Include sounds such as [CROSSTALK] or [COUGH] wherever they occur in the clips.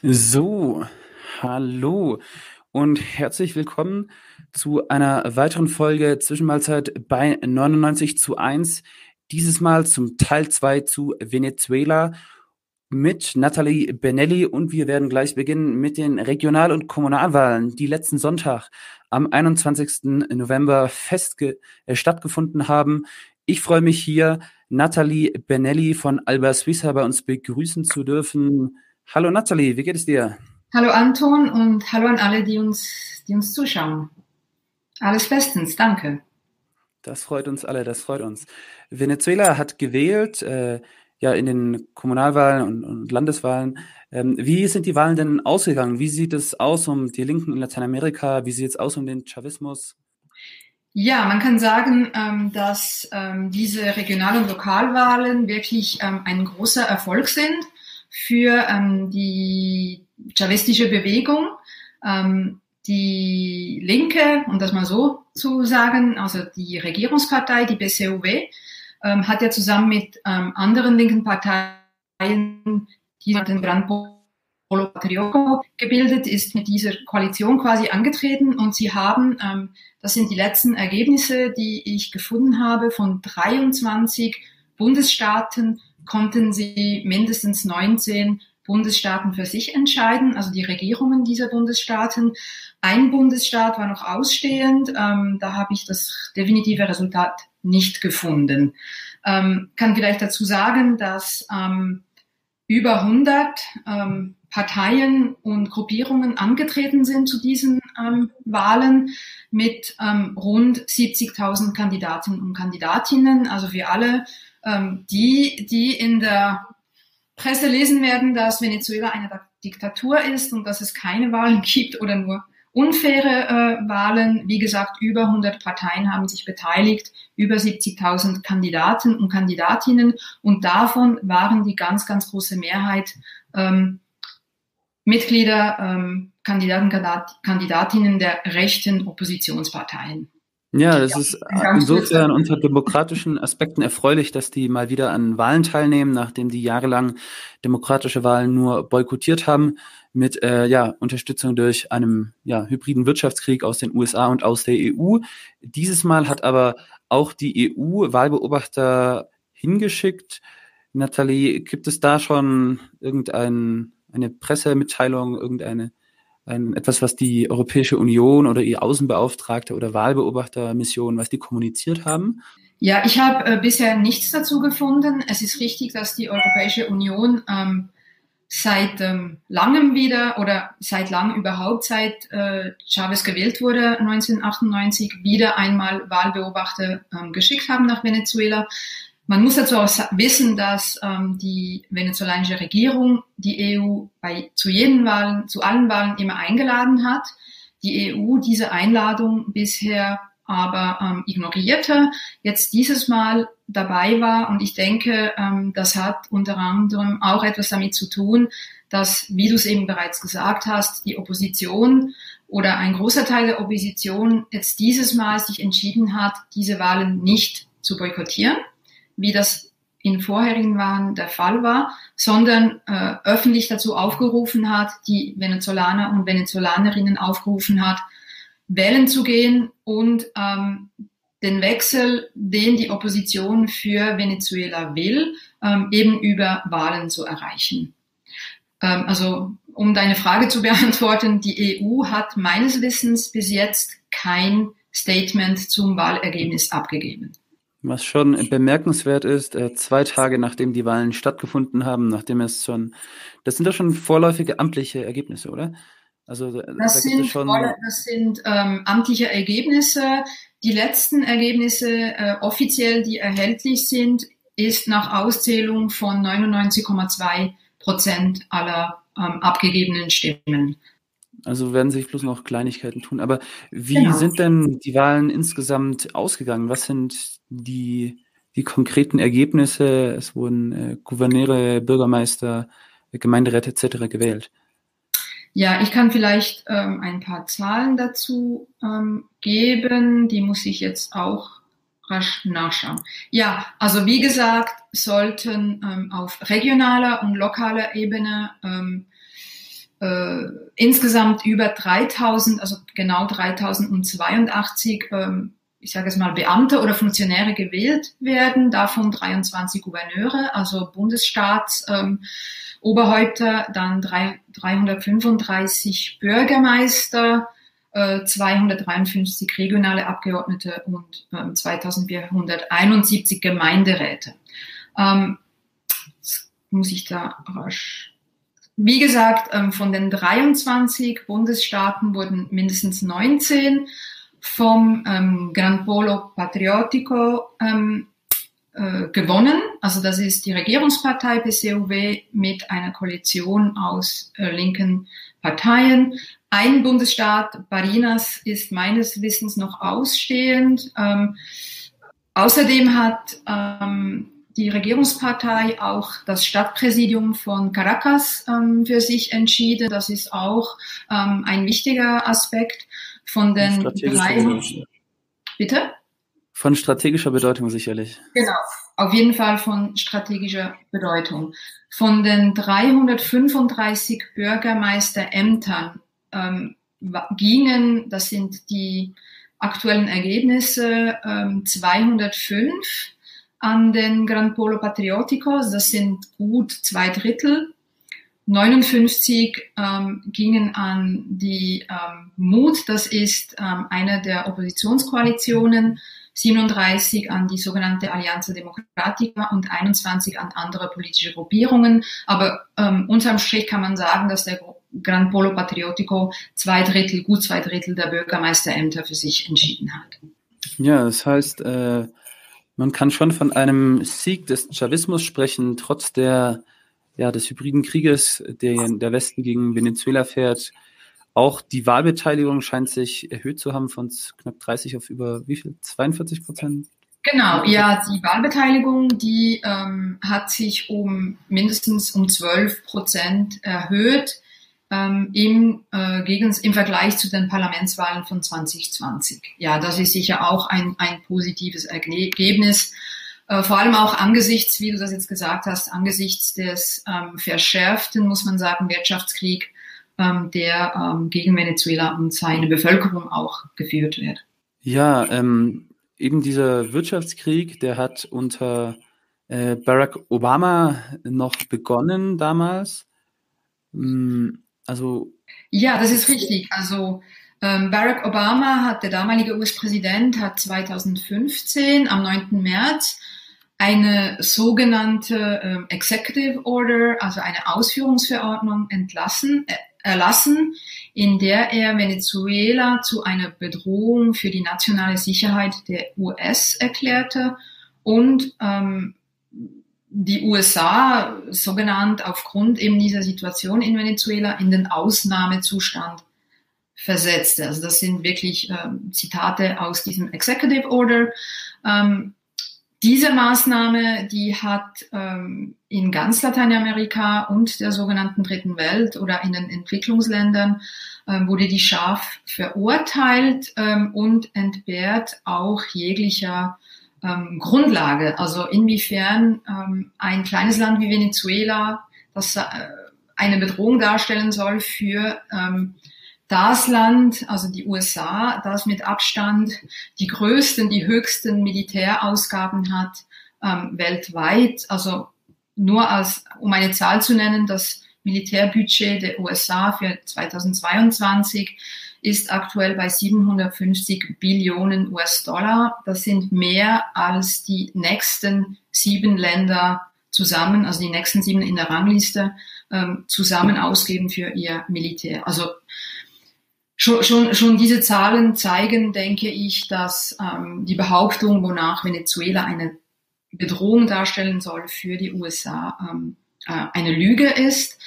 So, hallo und herzlich willkommen zu einer weiteren Folge Zwischenmahlzeit bei 99 zu 1. Dieses Mal zum Teil 2 zu Venezuela mit Nathalie Benelli und wir werden gleich beginnen mit den Regional- und Kommunalwahlen, die letzten Sonntag am 21. November festge äh, stattgefunden haben. Ich freue mich hier, Nathalie Benelli von Alba Suiza bei uns begrüßen zu dürfen. Hallo Nathalie, wie geht es dir? Hallo Anton und hallo an alle, die uns, die uns zuschauen. Alles bestens, danke. Das freut uns alle, das freut uns. Venezuela hat gewählt, äh, ja, in den Kommunalwahlen und, und Landeswahlen. Ähm, wie sind die Wahlen denn ausgegangen? Wie sieht es aus um die Linken in Lateinamerika? Wie sieht es aus um den Chavismus? Ja, man kann sagen, ähm, dass ähm, diese Regional- und Lokalwahlen wirklich ähm, ein großer Erfolg sind für ähm, die chavistische Bewegung. Ähm, die Linke, um das mal so zu sagen, also die Regierungspartei, die BCUW, ähm, hat ja zusammen mit ähm, anderen linken Parteien, die den Gran Polo Patriota gebildet, ist mit dieser Koalition quasi angetreten und sie haben, ähm, das sind die letzten Ergebnisse, die ich gefunden habe, von 23 Bundesstaaten konnten sie mindestens 19 Bundesstaaten für sich entscheiden, also die Regierungen dieser Bundesstaaten. Ein Bundesstaat war noch ausstehend, ähm, da habe ich das definitive Resultat nicht gefunden. Ähm, kann vielleicht dazu sagen, dass ähm, über 100 ähm, Parteien und Gruppierungen angetreten sind zu diesen ähm, Wahlen mit ähm, rund 70.000 Kandidaten und Kandidatinnen. Also wir alle die, die in der Presse lesen werden, dass Venezuela eine Diktatur ist und dass es keine Wahlen gibt oder nur unfaire äh, Wahlen. Wie gesagt, über 100 Parteien haben sich beteiligt, über 70.000 Kandidaten und Kandidatinnen und davon waren die ganz, ganz große Mehrheit ähm, Mitglieder, ähm, Kandidaten, Kandidatinnen der rechten Oppositionsparteien. Ja, das ist insofern unter demokratischen Aspekten erfreulich, dass die mal wieder an Wahlen teilnehmen, nachdem die jahrelang demokratische Wahlen nur boykottiert haben, mit äh, ja, Unterstützung durch einem ja, hybriden Wirtschaftskrieg aus den USA und aus der EU. Dieses Mal hat aber auch die EU Wahlbeobachter hingeschickt. Nathalie, gibt es da schon irgendeine Pressemitteilung, irgendeine ein, etwas, was die Europäische Union oder ihr Außenbeauftragte oder Wahlbeobachtermission, was die kommuniziert haben? Ja, ich habe äh, bisher nichts dazu gefunden. Es ist richtig, dass die Europäische Union ähm, seit ähm, langem wieder oder seit lang überhaupt seit äh, Chavez gewählt wurde 1998 wieder einmal Wahlbeobachter ähm, geschickt haben nach Venezuela. Man muss dazu auch wissen, dass ähm, die venezolanische Regierung die EU bei, zu jeden Wahlen, zu allen Wahlen immer eingeladen hat. Die EU diese Einladung bisher aber ähm, ignorierte, jetzt dieses Mal dabei war. Und ich denke, ähm, das hat unter anderem auch etwas damit zu tun, dass, wie du es eben bereits gesagt hast, die Opposition oder ein großer Teil der Opposition jetzt dieses Mal sich entschieden hat, diese Wahlen nicht zu boykottieren wie das in vorherigen Wahlen der Fall war, sondern äh, öffentlich dazu aufgerufen hat, die Venezolaner und Venezolanerinnen aufgerufen hat, wählen zu gehen und ähm, den Wechsel, den die Opposition für Venezuela will, ähm, eben über Wahlen zu erreichen. Ähm, also um deine Frage zu [LAUGHS] beantworten, die EU hat meines Wissens bis jetzt kein Statement zum Wahlergebnis abgegeben. Was schon bemerkenswert ist, äh, zwei Tage nachdem die Wahlen stattgefunden haben, nachdem es schon, das sind doch schon vorläufige amtliche Ergebnisse, oder? Also das, da sind, schon das sind ähm, amtliche Ergebnisse. Die letzten Ergebnisse äh, offiziell, die erhältlich sind, ist nach Auszählung von 99,2 Prozent aller ähm, abgegebenen Stimmen. Also werden sich bloß noch Kleinigkeiten tun. Aber wie genau. sind denn die Wahlen insgesamt ausgegangen? Was sind die, die konkreten Ergebnisse? Es wurden äh, Gouverneure, Bürgermeister, Gemeinderäte etc. gewählt. Ja, ich kann vielleicht ähm, ein paar Zahlen dazu ähm, geben. Die muss ich jetzt auch rasch nachschauen. Ja, also wie gesagt, sollten ähm, auf regionaler und lokaler Ebene ähm, äh, insgesamt über 3000, also genau 3082, ähm, ich sage es mal, Beamte oder Funktionäre gewählt werden, davon 23 Gouverneure, also Bundesstaats. Ähm, Oberhäupter, dann drei, 335 Bürgermeister, äh, 253 regionale Abgeordnete und äh, 2471 Gemeinderäte. Ähm, muss ich da rasch. Wie gesagt, ähm, von den 23 Bundesstaaten wurden mindestens 19 vom ähm, Gran Polo Patriótico ähm, äh, gewonnen. Also das ist die Regierungspartei PCUW mit einer Koalition aus äh, linken Parteien. Ein Bundesstaat, Barinas, ist meines Wissens noch ausstehend. Ähm, außerdem hat ähm, die Regierungspartei auch das Stadtpräsidium von Caracas ähm, für sich entschieden. Das ist auch ähm, ein wichtiger Aspekt von den drei. Bitte? Von strategischer Bedeutung sicherlich. Genau, auf jeden Fall von strategischer Bedeutung. Von den 335 Bürgermeisterämtern ähm, gingen, das sind die aktuellen Ergebnisse, ähm, 205 an den Gran Polo Patrioticos, das sind gut zwei Drittel. 59 ähm, gingen an die ähm, Mut, das ist ähm, eine der Oppositionskoalitionen. 37 an die sogenannte Allianza Democratica und 21 an andere politische Gruppierungen. Aber ähm, unterm Strich kann man sagen, dass der Gran Polo Patriotico zwei Drittel, gut zwei Drittel der Bürgermeisterämter für sich entschieden hat. Ja, das heißt, äh, man kann schon von einem Sieg des Chavismus sprechen, trotz der, ja, des hybriden Krieges, den der Westen gegen Venezuela fährt. Auch die Wahlbeteiligung scheint sich erhöht zu haben von knapp 30 auf über wie viel? 42 Prozent? Genau, ja, die Wahlbeteiligung, die ähm, hat sich um mindestens um 12 Prozent erhöht ähm, im, äh, gegen, im Vergleich zu den Parlamentswahlen von 2020. Ja, das ist sicher auch ein, ein positives Ergebnis. Äh, vor allem auch angesichts, wie du das jetzt gesagt hast, angesichts des ähm, verschärften, muss man sagen, Wirtschaftskrieg ähm, der ähm, gegen Venezuela und seine Bevölkerung auch geführt wird. Ja, ähm, eben dieser Wirtschaftskrieg, der hat unter äh, Barack Obama noch begonnen damals. Mm, also ja, das ist richtig. Also ähm, Barack Obama hat, der damalige US-Präsident, hat 2015 am 9. März eine sogenannte ähm, Executive Order, also eine Ausführungsverordnung entlassen, äh, erlassen, in der er Venezuela zu einer Bedrohung für die nationale Sicherheit der US erklärte und ähm, die USA so genannt aufgrund eben dieser Situation in Venezuela in den Ausnahmezustand versetzte. Also das sind wirklich ähm, Zitate aus diesem Executive Order. Ähm, diese Maßnahme, die hat ähm, in ganz Lateinamerika und der sogenannten Dritten Welt oder in den Entwicklungsländern ähm, wurde die scharf verurteilt ähm, und entbehrt auch jeglicher ähm, Grundlage. Also inwiefern ähm, ein kleines Land wie Venezuela, das äh, eine Bedrohung darstellen soll für ähm, das Land, also die USA, das mit Abstand die größten, die höchsten Militärausgaben hat ähm, weltweit. Also nur als, um eine Zahl zu nennen, das Militärbudget der USA für 2022 ist aktuell bei 750 Billionen US-Dollar. Das sind mehr als die nächsten sieben Länder zusammen, also die nächsten sieben in der Rangliste, ähm, zusammen ausgeben für ihr Militär. Also schon, schon, schon diese Zahlen zeigen, denke ich, dass ähm, die Behauptung, wonach Venezuela eine Bedrohung darstellen soll für die USA, ähm, äh, eine Lüge ist.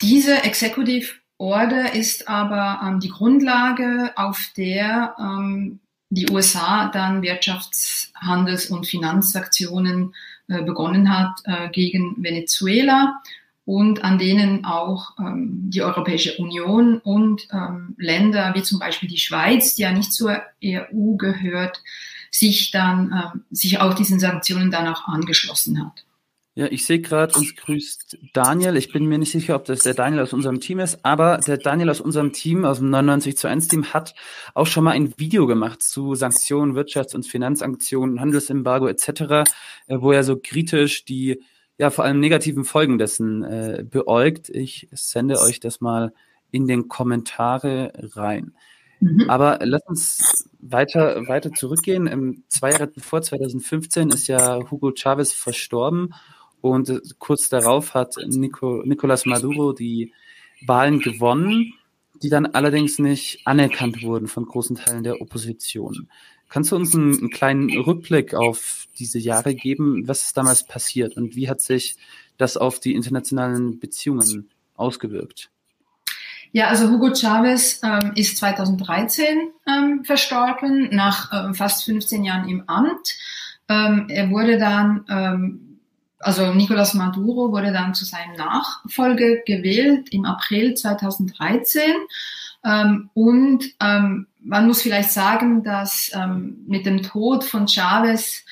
Diese Executive Order ist aber ähm, die Grundlage, auf der ähm, die USA dann Wirtschafts-, Handels- und Finanzaktionen äh, begonnen hat äh, gegen Venezuela und an denen auch ähm, die Europäische Union und ähm, Länder wie zum Beispiel die Schweiz, die ja nicht zur EU gehört, sich dann ähm, sich auch diesen Sanktionen dann auch angeschlossen hat. Ja, ich sehe gerade, uns grüßt Daniel. Ich bin mir nicht sicher, ob das der Daniel aus unserem Team ist, aber der Daniel aus unserem Team, aus dem 99 zu 1 Team, hat auch schon mal ein Video gemacht zu Sanktionen, Wirtschafts- und Finanzsanktionen, Handelsembargo etc., äh, wo er so kritisch die, ja, vor allem negativen Folgen dessen äh, beäugt. Ich sende euch das mal in den Kommentare rein. Mhm. Aber lass uns weiter, weiter zurückgehen. Im zwei Jahre vor 2015 ist ja Hugo Chavez verstorben und äh, kurz darauf hat Nico, Nicolas Maduro die Wahlen gewonnen, die dann allerdings nicht anerkannt wurden von großen Teilen der Opposition. Kannst du uns einen, einen kleinen Rückblick auf diese Jahre geben? Was ist damals passiert und wie hat sich das auf die internationalen Beziehungen ausgewirkt? Ja, also Hugo Chavez ähm, ist 2013 ähm, verstorben, nach ähm, fast 15 Jahren im Amt. Ähm, er wurde dann ähm, also Nicolas Maduro wurde dann zu seinem Nachfolger gewählt im April 2013. Ähm, und ähm, man muss vielleicht sagen, dass ähm, mit dem Tod von Chavez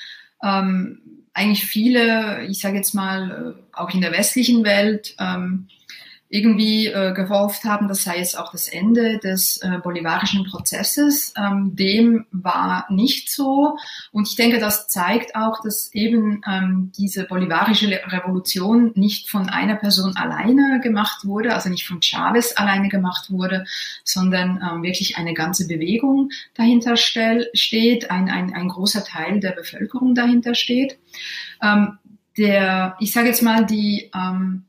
ähm, eigentlich viele, ich sage jetzt mal, äh, auch in der westlichen Welt, ähm, irgendwie äh, gehofft haben, das sei jetzt auch das Ende des äh, bolivarischen Prozesses. Ähm, dem war nicht so. Und ich denke, das zeigt auch, dass eben ähm, diese bolivarische Revolution nicht von einer Person alleine gemacht wurde, also nicht von Chavez alleine gemacht wurde, sondern ähm, wirklich eine ganze Bewegung dahinter stell, steht, ein, ein, ein großer Teil der Bevölkerung dahinter steht. Ähm, der, ich sage jetzt mal, die ähm,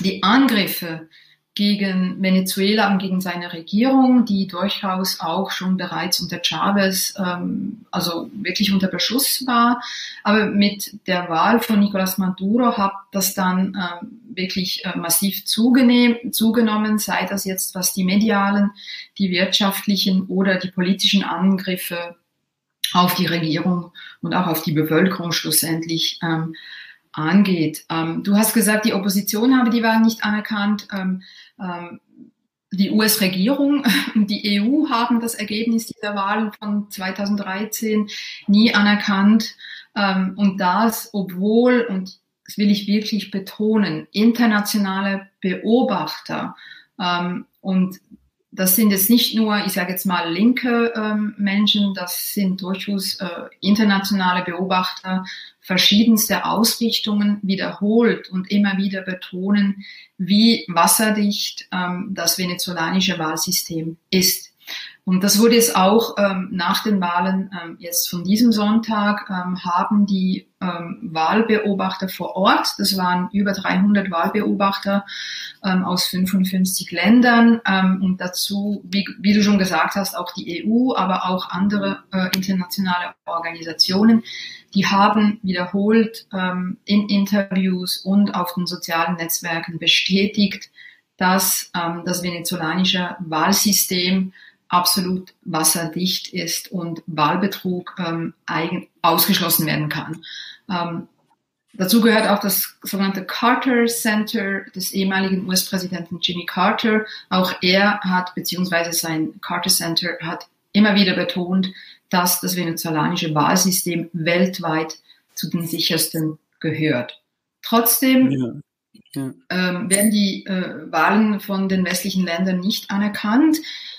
die Angriffe gegen Venezuela und gegen seine Regierung, die durchaus auch schon bereits unter Chavez, ähm, also wirklich unter Beschuss war. Aber mit der Wahl von Nicolás Maduro hat das dann ähm, wirklich äh, massiv zugenommen, sei das jetzt was die medialen, die wirtschaftlichen oder die politischen Angriffe auf die Regierung und auch auf die Bevölkerung schlussendlich ähm, angeht. Ähm, du hast gesagt, die Opposition habe die Wahl nicht anerkannt. Ähm, ähm, die US-Regierung [LAUGHS] und die EU haben das Ergebnis dieser Wahlen von 2013 nie anerkannt. Ähm, und das, obwohl, und das will ich wirklich betonen, internationale Beobachter ähm, und das sind jetzt nicht nur, ich sage jetzt mal, linke ähm, Menschen, das sind durchaus äh, internationale Beobachter verschiedenste Ausrichtungen wiederholt und immer wieder betonen, wie wasserdicht ähm, das venezolanische Wahlsystem ist. Und das wurde jetzt auch ähm, nach den Wahlen ähm, jetzt von diesem Sonntag ähm, haben die ähm, Wahlbeobachter vor Ort, das waren über 300 Wahlbeobachter ähm, aus 55 Ländern ähm, und dazu, wie, wie, du schon gesagt hast, auch die EU, aber auch andere äh, internationale Organisationen, die haben wiederholt in Interviews und auf den sozialen Netzwerken bestätigt, dass das venezolanische Wahlsystem absolut wasserdicht ist und Wahlbetrug ähm, eigen, ausgeschlossen werden kann. Ähm, dazu gehört auch das sogenannte Carter Center des ehemaligen US-Präsidenten Jimmy Carter. Auch er hat, beziehungsweise sein Carter Center hat immer wieder betont, dass das venezolanische Wahlsystem weltweit zu den sichersten gehört. Trotzdem ja. Ja. Ähm, werden die äh, Wahlen von den westlichen Ländern nicht anerkannt.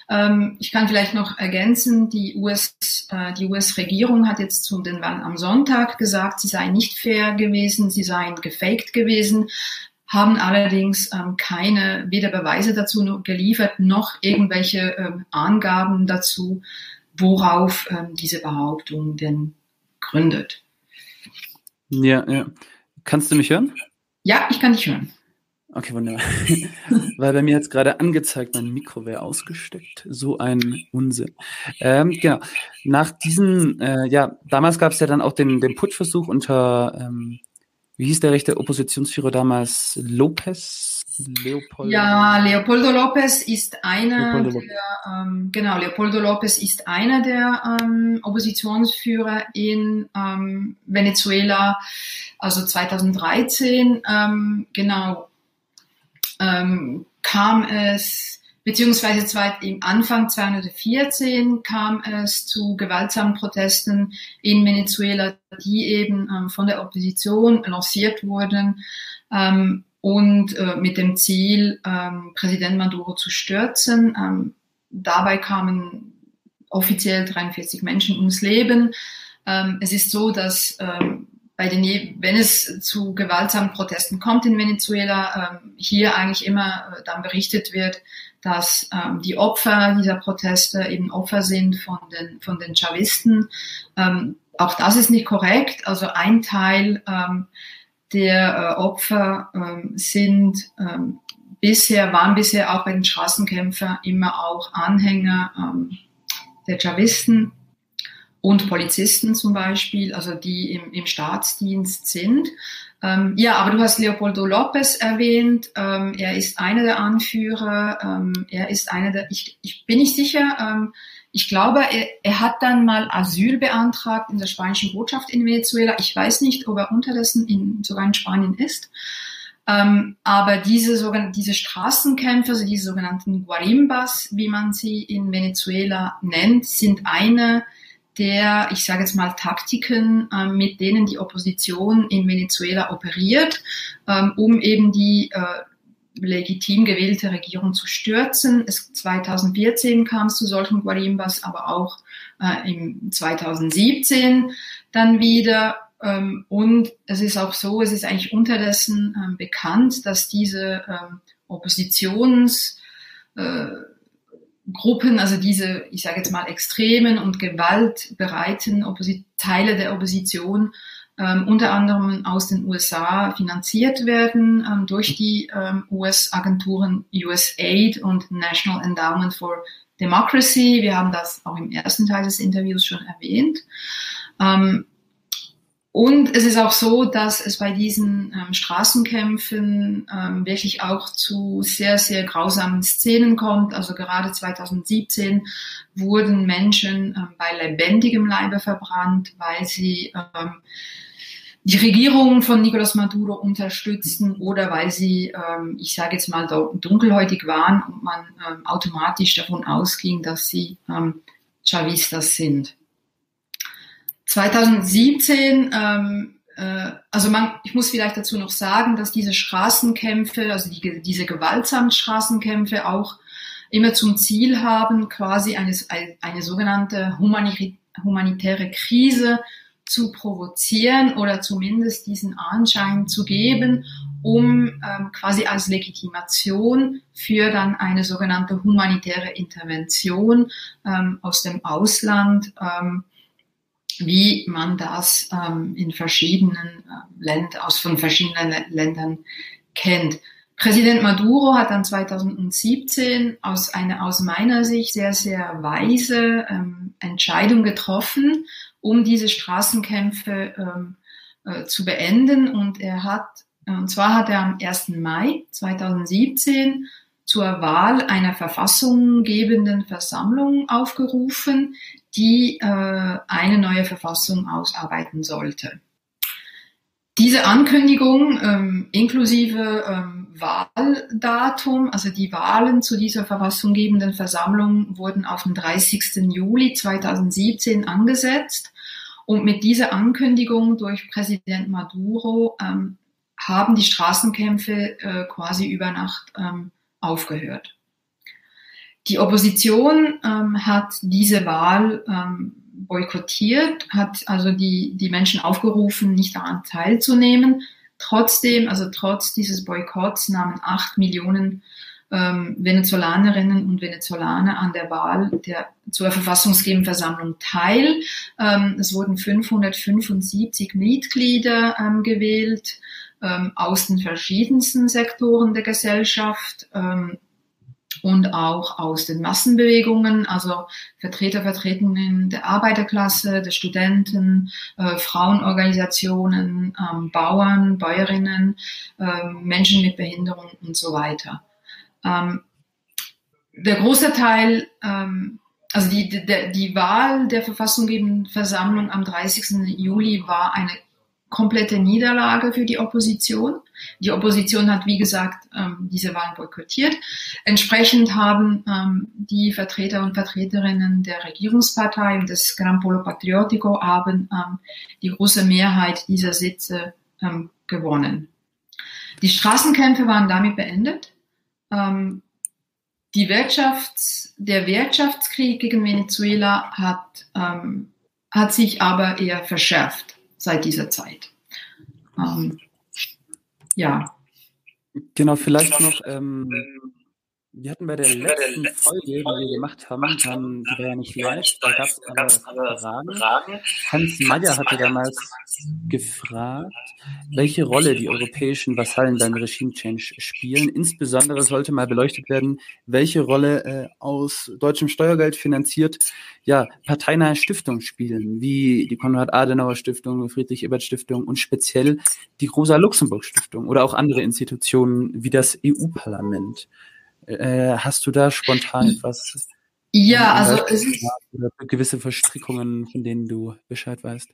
Ähm, ich kann vielleicht noch ergänzen, die US, äh, US-Regierung hat jetzt zu den Wahlen am Sonntag gesagt, sie seien nicht fair gewesen, sie seien gefaked gewesen, haben allerdings ähm, keine weder Beweise dazu geliefert noch irgendwelche ähm, Angaben dazu, worauf ähm, diese Behauptung denn gründet. Ja, ja. Kannst du mich hören? Ja, ich kann dich hören. Okay, wunderbar. [LAUGHS] Weil bei mir jetzt gerade angezeigt, mein Mikro wäre ausgesteckt. So ein Unsinn. Ähm, genau. Nach diesen, äh, ja, damals gab es ja dann auch den, den Putschversuch unter, ähm, wie hieß der rechte Oppositionsführer damals? Lopez? Leopoldo. Ja, Leopoldo Lopez ist einer Leopoldo der, ähm, genau, Leopoldo Lopez ist einer der ähm, Oppositionsführer in ähm, Venezuela, also 2013, ähm, genau, ähm, kam es beziehungsweise zweit, im Anfang 2014 kam es zu gewaltsamen Protesten in Venezuela, die eben ähm, von der Opposition lanciert wurden ähm, und äh, mit dem Ziel, ähm, Präsident Maduro zu stürzen. Ähm, dabei kamen offiziell 43 Menschen ums Leben. Ähm, es ist so, dass ähm, bei den, wenn es zu gewaltsamen Protesten kommt in Venezuela, ähm, hier eigentlich immer äh, dann berichtet wird, dass ähm, die Opfer dieser Proteste eben Opfer sind von den, von den Chavisten. Ähm, auch das ist nicht korrekt. Also ein Teil ähm, der äh, Opfer ähm, sind ähm, bisher, waren bisher auch bei den Straßenkämpfern immer auch Anhänger ähm, der Chavisten und Polizisten zum Beispiel, also die im, im Staatsdienst sind. Ähm, ja, aber du hast Leopoldo Lopez erwähnt. Ähm, er ist einer der Anführer. Ähm, er ist einer der, ich, ich bin nicht sicher, ähm, ich glaube, er, er hat dann mal Asyl beantragt in der spanischen Botschaft in Venezuela. Ich weiß nicht, ob er unterdessen in, sogar in Spanien ist. Ähm, aber diese, sogenannten, diese Straßenkämpfe, also diese sogenannten Guarimbas, wie man sie in Venezuela nennt, sind eine der, ich sage jetzt mal, Taktiken, äh, mit denen die Opposition in Venezuela operiert, ähm, um eben die äh, legitim gewählte Regierung zu stürzen. Es, 2014 kam es zu solchen Guarimbas, aber auch äh, im 2017 dann wieder. Ähm, und es ist auch so, es ist eigentlich unterdessen ähm, bekannt, dass diese ähm, Oppositions äh, also diese, ich sage jetzt mal, extremen und gewaltbereiten Opposi Teile der Opposition ähm, unter anderem aus den USA finanziert werden ähm, durch die ähm, US-Agenturen USAID und National Endowment for Democracy. Wir haben das auch im ersten Teil des Interviews schon erwähnt. Ähm, und es ist auch so, dass es bei diesen ähm, Straßenkämpfen ähm, wirklich auch zu sehr, sehr grausamen Szenen kommt. Also gerade 2017 wurden Menschen bei lebendigem Leibe verbrannt, weil sie die Regierung von Nicolas Maduro unterstützten oder weil sie, ähm, ich sage jetzt mal, dunkelhäutig waren und man ähm, automatisch davon ausging, dass sie ähm, Chavistas sind. 2017, ähm, äh, also man, ich muss vielleicht dazu noch sagen, dass diese Straßenkämpfe, also die, diese gewaltsamen Straßenkämpfe auch immer zum Ziel haben, quasi eine, eine sogenannte humanitäre Krise zu provozieren oder zumindest diesen Anschein zu geben, um ähm, quasi als Legitimation für dann eine sogenannte humanitäre Intervention ähm, aus dem Ausland ähm, wie man das ähm, in verschiedenen äh, Ländern, aus von verschiedenen Ländern kennt. Präsident Maduro hat dann 2017 aus einer aus meiner Sicht sehr, sehr weise ähm, Entscheidung getroffen, um diese Straßenkämpfe ähm, äh, zu beenden. Und er hat, und zwar hat er am 1. Mai 2017 zur Wahl einer verfassunggebenden Versammlung aufgerufen, die äh, eine neue Verfassung ausarbeiten sollte. Diese Ankündigung ähm, inklusive ähm, Wahldatum, also die Wahlen zu dieser verfassunggebenden Versammlung wurden auf den 30. Juli 2017 angesetzt. Und mit dieser Ankündigung durch Präsident Maduro ähm, haben die Straßenkämpfe äh, quasi über Nacht ähm, aufgehört. Die Opposition ähm, hat diese Wahl ähm, boykottiert, hat also die, die Menschen aufgerufen, nicht daran teilzunehmen. Trotzdem, also trotz dieses Boykotts nahmen acht Millionen ähm, Venezolanerinnen und Venezolaner an der Wahl der, zur verfassungsgebenden Versammlung teil. Ähm, es wurden 575 Mitglieder ähm, gewählt ähm, aus den verschiedensten Sektoren der Gesellschaft. Und auch aus den Massenbewegungen, also Vertreter, Vertretungen der Arbeiterklasse, der Studenten, äh, Frauenorganisationen, ähm, Bauern, Bäuerinnen, äh, Menschen mit Behinderung und so weiter. Ähm, der große Teil, ähm, also die, die, die Wahl der verfassunggebenden Versammlung am 30. Juli war eine komplette Niederlage für die Opposition. Die Opposition hat, wie gesagt, ähm, diese Wahlen boykottiert. Entsprechend haben ähm, die Vertreter und Vertreterinnen der Regierungspartei und des Gran Polo Patriótico haben ähm, die große Mehrheit dieser Sitze gewonnen. Die Straßenkämpfe waren damit beendet. Die Wirtschafts-, der Wirtschaftskrieg gegen Venezuela hat, hat sich aber eher verschärft seit dieser Zeit. Ähm, ja. Genau, vielleicht noch, ähm, wir hatten bei der letzten Folge, die wir gemacht haben, ähm, die war ja nicht live, da gab es aber Fragen. Hans Meyer hatte damals gefragt, welche Rolle die europäischen Vasallen beim Regime Change spielen. Insbesondere sollte mal beleuchtet werden, welche Rolle äh, aus deutschem Steuergeld finanziert ja, parteinahe Stiftungen spielen, wie die Konrad-Adenauer-Stiftung, Friedrich-Ebert-Stiftung und speziell die Rosa-Luxemburg-Stiftung oder auch andere Institutionen wie das EU-Parlament. Äh, hast du da spontan etwas? Ja, also es ist gewisse Verstrickungen, von denen du Bescheid weißt.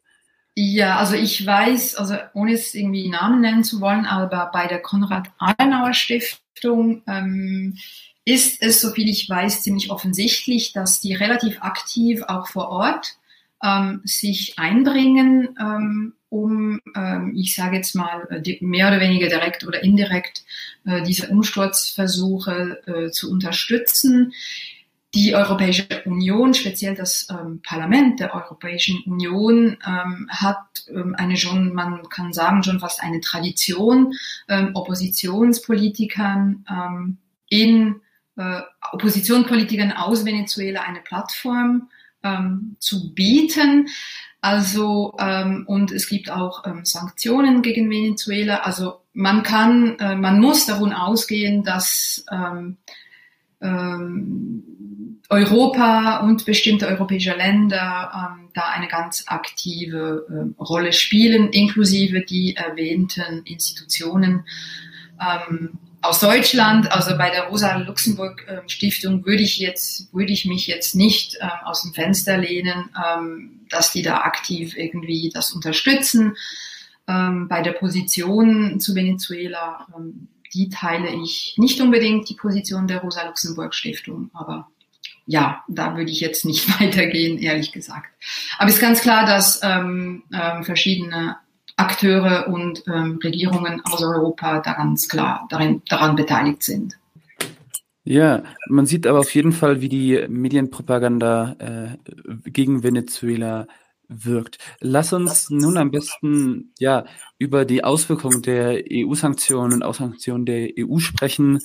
Ja, also ich weiß, also ohne es irgendwie Namen nennen zu wollen, aber bei der Konrad-Adenauer-Stiftung ähm, ist es, soviel ich weiß, ziemlich offensichtlich, dass die relativ aktiv auch vor Ort ähm, sich einbringen, ähm, um, ähm, ich sage jetzt mal, äh, mehr oder weniger direkt oder indirekt äh, diese Umsturzversuche äh, zu unterstützen. Die Europäische Union, speziell das ähm, Parlament der Europäischen Union, ähm, hat ähm, eine schon, man kann sagen, schon fast eine Tradition, ähm, Oppositionspolitikern in äh, Oppositionspolitikern aus Venezuela eine Plattform zu bieten. Also ähm, und es gibt auch ähm, Sanktionen gegen Venezuela. Also man kann, äh, man muss davon ausgehen, dass ähm, ähm, Europa und bestimmte europäische Länder ähm, da eine ganz aktive äh, Rolle spielen, inklusive die erwähnten Institutionen. Ähm, aus Deutschland, also bei der Rosa Luxemburg ähm, Stiftung würde ich jetzt, würde ich mich jetzt nicht ähm, aus dem Fenster lehnen, ähm, dass die da aktiv irgendwie das unterstützen. Ähm, bei der Position zu Venezuela, ähm, die teile ich nicht unbedingt die Position der Rosa Luxemburg Stiftung, aber ja, da würde ich jetzt nicht [LAUGHS] weitergehen, ehrlich gesagt. Aber es ist ganz klar, dass ähm, ähm, verschiedene Akteure und ähm, Regierungen aus Europa da ganz klar darin, daran beteiligt sind. Ja, man sieht aber auf jeden Fall, wie die Medienpropaganda äh, gegen Venezuela wirkt. Lass uns nun am besten ja über die Auswirkungen der EU-Sanktionen und Aussanktionen der EU sprechen.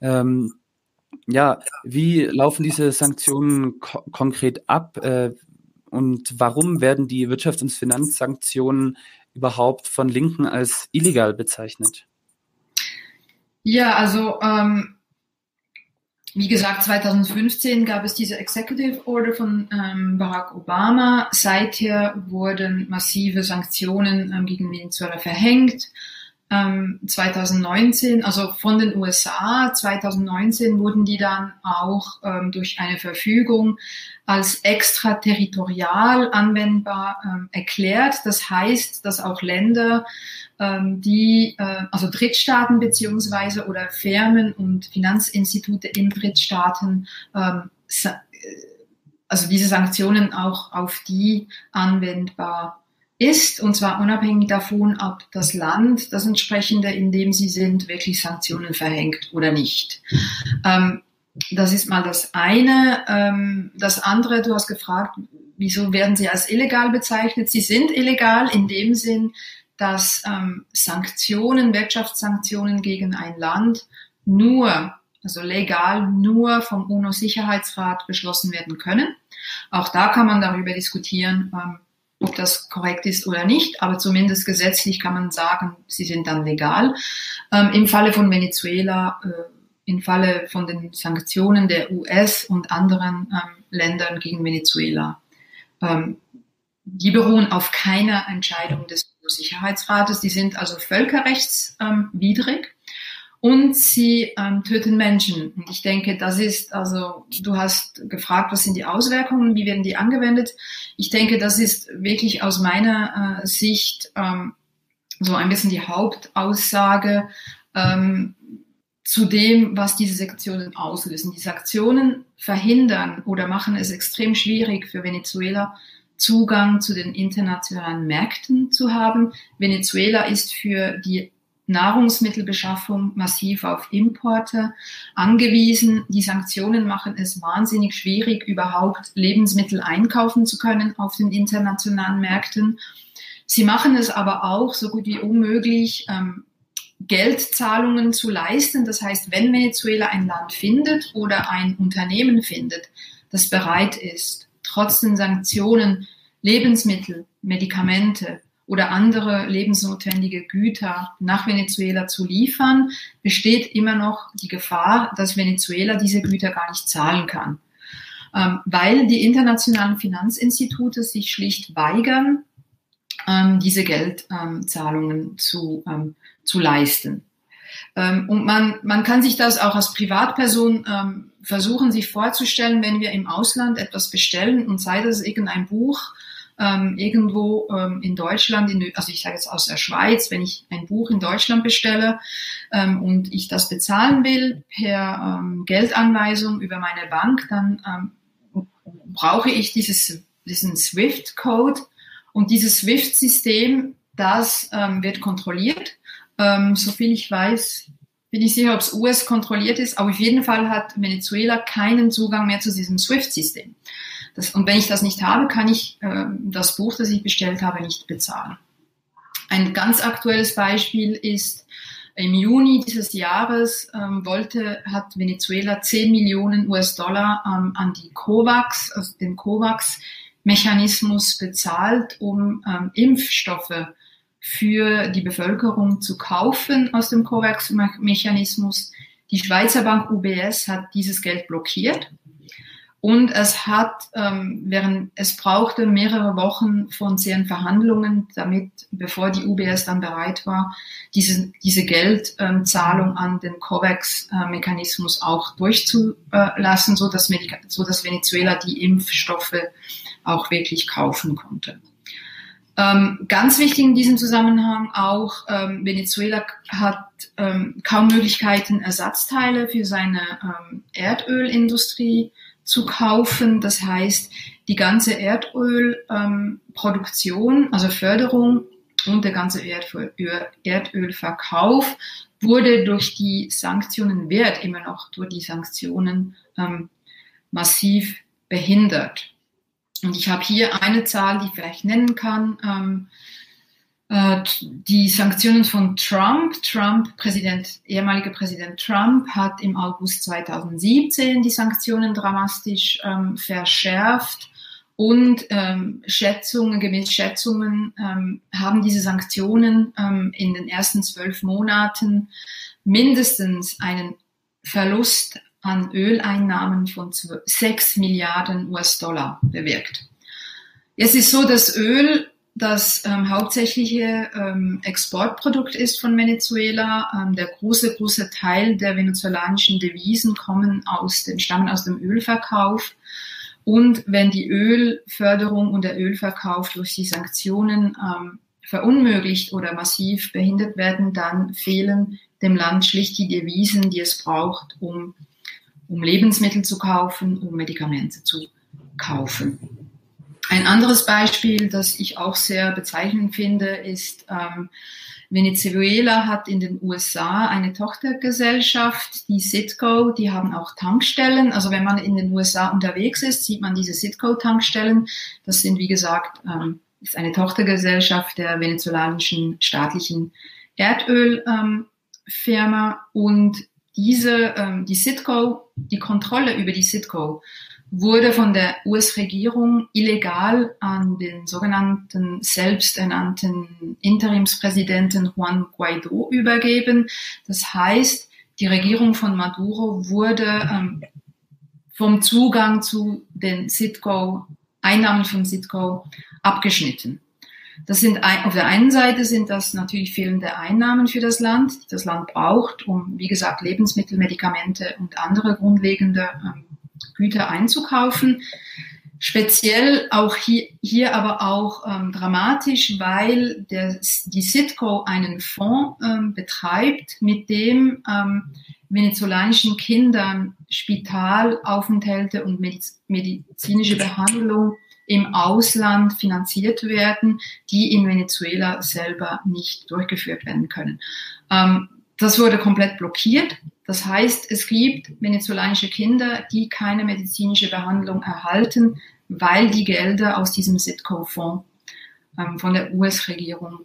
Ähm, ja, wie laufen diese Sanktionen ko konkret ab äh, und warum werden die Wirtschafts- und Finanzsanktionen überhaupt von Linken als illegal bezeichnet? Ja, also ähm, wie gesagt, 2015 gab es diese Executive Order von ähm, Barack Obama. Seither wurden massive Sanktionen ähm, gegen Venezuela verhängt. 2019, ähm, also von den USA, 2019 wurden die dann auch ähm, durch eine Verfügung als extraterritorial anwendbar ähm, erklärt. Das heißt, dass auch Länder, ähm, die, äh, also Drittstaaten beziehungsweise oder Firmen und Finanzinstitute in Drittstaaten, ähm, äh, also diese Sanktionen auch auf die anwendbar ist, und zwar unabhängig davon, ob das Land, das entsprechende, in dem sie sind, wirklich Sanktionen verhängt oder nicht. Ähm, das ist mal das eine. Ähm, das andere, du hast gefragt, wieso werden sie als illegal bezeichnet? Sie sind illegal in dem Sinn, dass ähm, Sanktionen, Wirtschaftssanktionen gegen ein Land nur, also legal nur vom UNO-Sicherheitsrat beschlossen werden können. Auch da kann man darüber diskutieren, ähm, ob das korrekt ist oder nicht, aber zumindest gesetzlich kann man sagen, sie sind dann legal. Ähm, Im Falle von Venezuela äh, im Falle von den Sanktionen der US und anderen ähm, Ländern gegen Venezuela. Ähm, die beruhen auf keiner Entscheidung des Sicherheitsrates. Die sind also völkerrechtswidrig. Und sie ähm, töten Menschen. Und ich denke, das ist, also du hast gefragt, was sind die Auswirkungen, wie werden die angewendet. Ich denke, das ist wirklich aus meiner äh, Sicht ähm, so ein bisschen die Hauptaussage ähm, zu dem, was diese Sanktionen auslösen. Die Sanktionen verhindern oder machen es extrem schwierig für Venezuela, Zugang zu den internationalen Märkten zu haben. Venezuela ist für die Nahrungsmittelbeschaffung massiv auf Importe angewiesen. Die Sanktionen machen es wahnsinnig schwierig, überhaupt Lebensmittel einkaufen zu können auf den internationalen Märkten. Sie machen es aber auch so gut wie unmöglich, ähm, Geldzahlungen zu leisten. Das heißt, wenn Venezuela ein Land findet oder ein Unternehmen findet, das bereit ist, trotz den Sanktionen Lebensmittel, Medikamente, oder andere lebensnotwendige Güter nach Venezuela zu liefern, besteht immer noch die Gefahr, dass Venezuela diese Güter gar nicht zahlen kann, ähm, weil die internationalen Finanzinstitute sich schlicht weigern, ähm, diese Geldzahlungen zu, ähm, zu leisten. und man, man kann sich das auch als Privatperson versuchen, sich vorzustellen, wenn wir im Ausland etwas bestellen und sei das irgendein Buch, ähm, irgendwo ähm, in Deutschland, in, also ich sage jetzt aus der Schweiz, wenn ich ein Buch in Deutschland bestelle ähm, und ich das bezahlen will per ähm, Geldanweisung über meine Bank, dann ähm, brauche ich dieses, diesen SWIFT-Code und dieses SWIFT-System, das ähm, wird kontrolliert. Ähm, soviel ich weiß, bin ich sicher, ob es US kontrolliert ist, aber auf jeden Fall hat Venezuela keinen Zugang mehr zu diesem SWIFT-System. Das, und wenn ich das nicht habe, kann ich äh, das Buch, das ich bestellt habe, nicht bezahlen. Ein ganz aktuelles Beispiel ist, im Juni dieses Jahres ähm, wollte, hat Venezuela 10 Millionen US-Dollar ähm, an die COVAX, also den COVAX-Mechanismus bezahlt, um ähm, Impfstoffe für die Bevölkerung zu kaufen aus dem COVAX-Mechanismus. Die Schweizer Bank UBS hat dieses Geld blockiert und es hat, ähm, während es brauchte mehrere Wochen von zehn Verhandlungen, damit, bevor die UBS dann bereit war, diese, diese Geldzahlung ähm, an den COVAX-Mechanismus auch durchzulassen, so dass, so dass Venezuela die Impfstoffe auch wirklich kaufen konnte. Ähm, ganz wichtig in diesem Zusammenhang auch, ähm, Venezuela hat ähm, kaum Möglichkeiten, Ersatzteile für seine ähm, Erdölindustrie zu kaufen. Das heißt, die ganze Erdölproduktion, ähm, also Förderung und der ganze Erdöl, Erdölverkauf wurde durch die Sanktionen, wird immer noch durch die Sanktionen ähm, massiv behindert. Und ich habe hier eine Zahl, die ich vielleicht nennen kann. Ähm, äh, die Sanktionen von Trump, Trump, Präsident, ehemaliger Präsident Trump hat im August 2017 die Sanktionen dramatisch ähm, verschärft und ähm, Schätzungen, gemäß Schätzungen ähm, haben diese Sanktionen ähm, in den ersten zwölf Monaten mindestens einen Verlust an Öleinnahmen von sechs Milliarden US-Dollar bewirkt. Es ist so, dass Öl das ähm, hauptsächliche ähm, Exportprodukt ist von Venezuela. Ähm, der große, große Teil der venezolanischen Devisen kommen aus dem, stammen aus dem Ölverkauf. Und wenn die Ölförderung und der Ölverkauf durch die Sanktionen ähm, verunmöglicht oder massiv behindert werden, dann fehlen dem Land schlicht die Devisen, die es braucht, um, um Lebensmittel zu kaufen, um Medikamente zu kaufen. Ein anderes Beispiel, das ich auch sehr bezeichnend finde, ist, ähm, Venezuela hat in den USA eine Tochtergesellschaft, die Citgo, die haben auch Tankstellen. Also wenn man in den USA unterwegs ist, sieht man diese Citgo-Tankstellen. Das sind, wie gesagt, ähm, ist eine Tochtergesellschaft der venezolanischen staatlichen Erdölfirma. Ähm, und diese, ähm, die Citgo, die Kontrolle über die Citgo wurde von der US-Regierung illegal an den sogenannten selbsternannten Interimspräsidenten Juan Guaido übergeben. Das heißt, die Regierung von Maduro wurde ähm, vom Zugang zu den Citgo, Einnahmen von Citgo abgeschnitten. Das sind auf der einen Seite sind das natürlich fehlende Einnahmen für das Land, die das Land braucht, um, wie gesagt, Lebensmittel, Medikamente und andere grundlegende ähm, Güter einzukaufen. Speziell auch hier, hier aber auch ähm, dramatisch, weil der, die Citco einen Fonds ähm, betreibt, mit dem ähm, venezolanischen Kindern Spitalaufenthalte und medizinische Behandlung im Ausland finanziert werden, die in Venezuela selber nicht durchgeführt werden können. Ähm, das wurde komplett blockiert. Das heißt, es gibt venezolanische Kinder, die keine medizinische Behandlung erhalten, weil die Gelder aus diesem Sitco-Fonds ähm, von der US-Regierung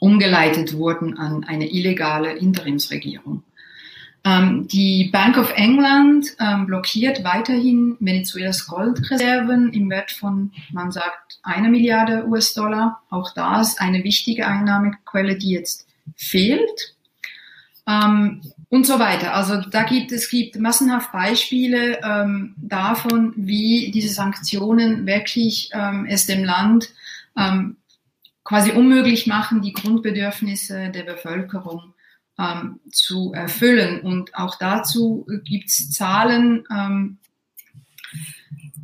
umgeleitet wurden an eine illegale Interimsregierung. Ähm, die Bank of England ähm, blockiert weiterhin Venezuelas Goldreserven im Wert von, man sagt, einer Milliarde US-Dollar. Auch das eine wichtige Einnahmequelle, die jetzt fehlt. Ähm, und so weiter. Also da gibt es gibt massenhaft Beispiele ähm, davon, wie diese Sanktionen wirklich ähm, es dem Land ähm, quasi unmöglich machen, die Grundbedürfnisse der Bevölkerung ähm, zu erfüllen. Und auch dazu gibt es Zahlen. Ähm,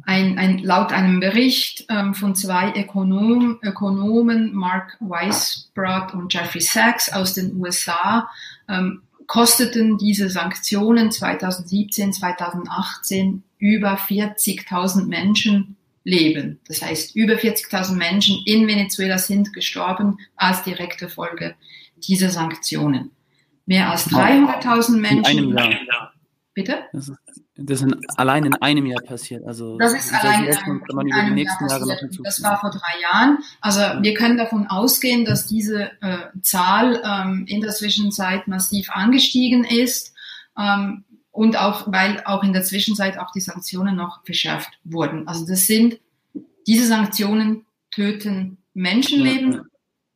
ein, ein, laut einem Bericht ähm, von zwei Ökonom, Ökonomen, Mark Weisbrot und Jeffrey Sachs aus den USA, ähm, kosteten diese Sanktionen 2017, 2018 über 40.000 Menschen Leben. Das heißt, über 40.000 Menschen in Venezuela sind gestorben als direkte Folge dieser Sanktionen. Mehr als 300.000 Menschen. In einem Jahr. Bitte? Das ist, das ist allein in einem Jahr passiert. Also das ist allein in einem, in einem Jahr passiert. Das war vor drei Jahren. Also ja. wir können davon ausgehen, dass diese äh, Zahl ähm, in der Zwischenzeit massiv angestiegen ist. Ähm, und auch, weil auch in der Zwischenzeit auch die Sanktionen noch verschärft wurden. Also das sind, diese Sanktionen töten Menschenleben, ja.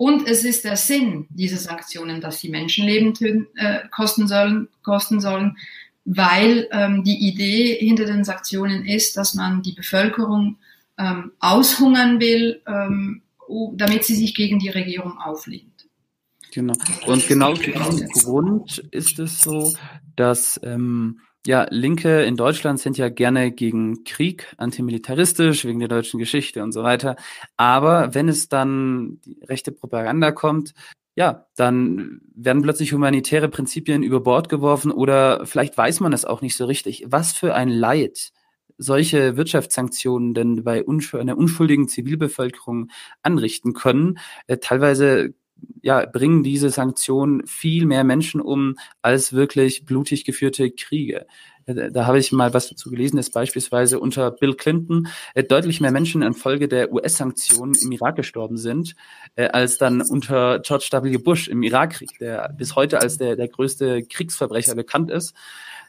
Und es ist der Sinn dieser Sanktionen, dass sie Menschenleben äh, kosten sollen, kosten sollen, weil ähm, die Idee hinter den Sanktionen ist, dass man die Bevölkerung ähm, aushungern will, ähm, damit sie sich gegen die Regierung auflehnt. Genau. Und genau für diesen Grund ist es so, dass ähm, ja, Linke in Deutschland sind ja gerne gegen Krieg, antimilitaristisch, wegen der deutschen Geschichte und so weiter. Aber wenn es dann die rechte Propaganda kommt, ja, dann werden plötzlich humanitäre Prinzipien über Bord geworfen oder vielleicht weiß man es auch nicht so richtig. Was für ein Leid solche Wirtschaftssanktionen denn bei einer unschuldigen Zivilbevölkerung anrichten können. Äh, teilweise ja, bringen diese Sanktionen viel mehr Menschen um als wirklich blutig geführte Kriege. Äh, da habe ich mal was dazu gelesen, dass beispielsweise unter Bill Clinton äh, deutlich mehr Menschen infolge der US-Sanktionen im Irak gestorben sind, äh, als dann unter George W. Bush im Irakkrieg, der bis heute als der, der größte Kriegsverbrecher bekannt ist.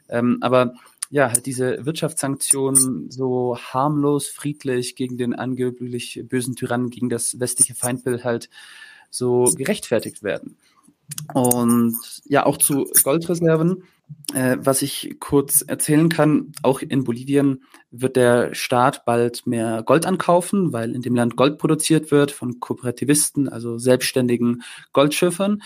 Ähm, aber ja, diese Wirtschaftssanktionen so harmlos, friedlich gegen den angeblich bösen Tyrannen, gegen das westliche Feindbild halt so gerechtfertigt werden. Und ja, auch zu Goldreserven, äh, was ich kurz erzählen kann, auch in Bolivien wird der Staat bald mehr Gold ankaufen, weil in dem Land Gold produziert wird von Kooperativisten, also selbstständigen Goldschiffern.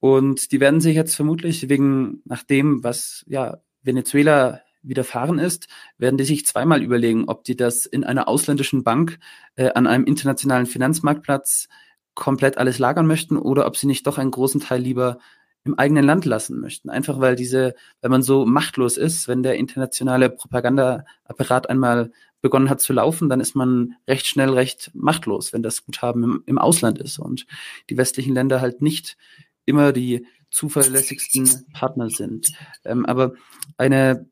Und die werden sich jetzt vermutlich wegen nach dem, was ja Venezuela widerfahren ist, werden die sich zweimal überlegen, ob die das in einer ausländischen Bank äh, an einem internationalen Finanzmarktplatz komplett alles lagern möchten oder ob sie nicht doch einen großen Teil lieber im eigenen Land lassen möchten. Einfach weil diese, weil man so machtlos ist, wenn der internationale Propagandaapparat einmal begonnen hat zu laufen, dann ist man recht schnell recht machtlos, wenn das Guthaben im, im Ausland ist und die westlichen Länder halt nicht immer die zuverlässigsten Partner sind. Ähm, aber eine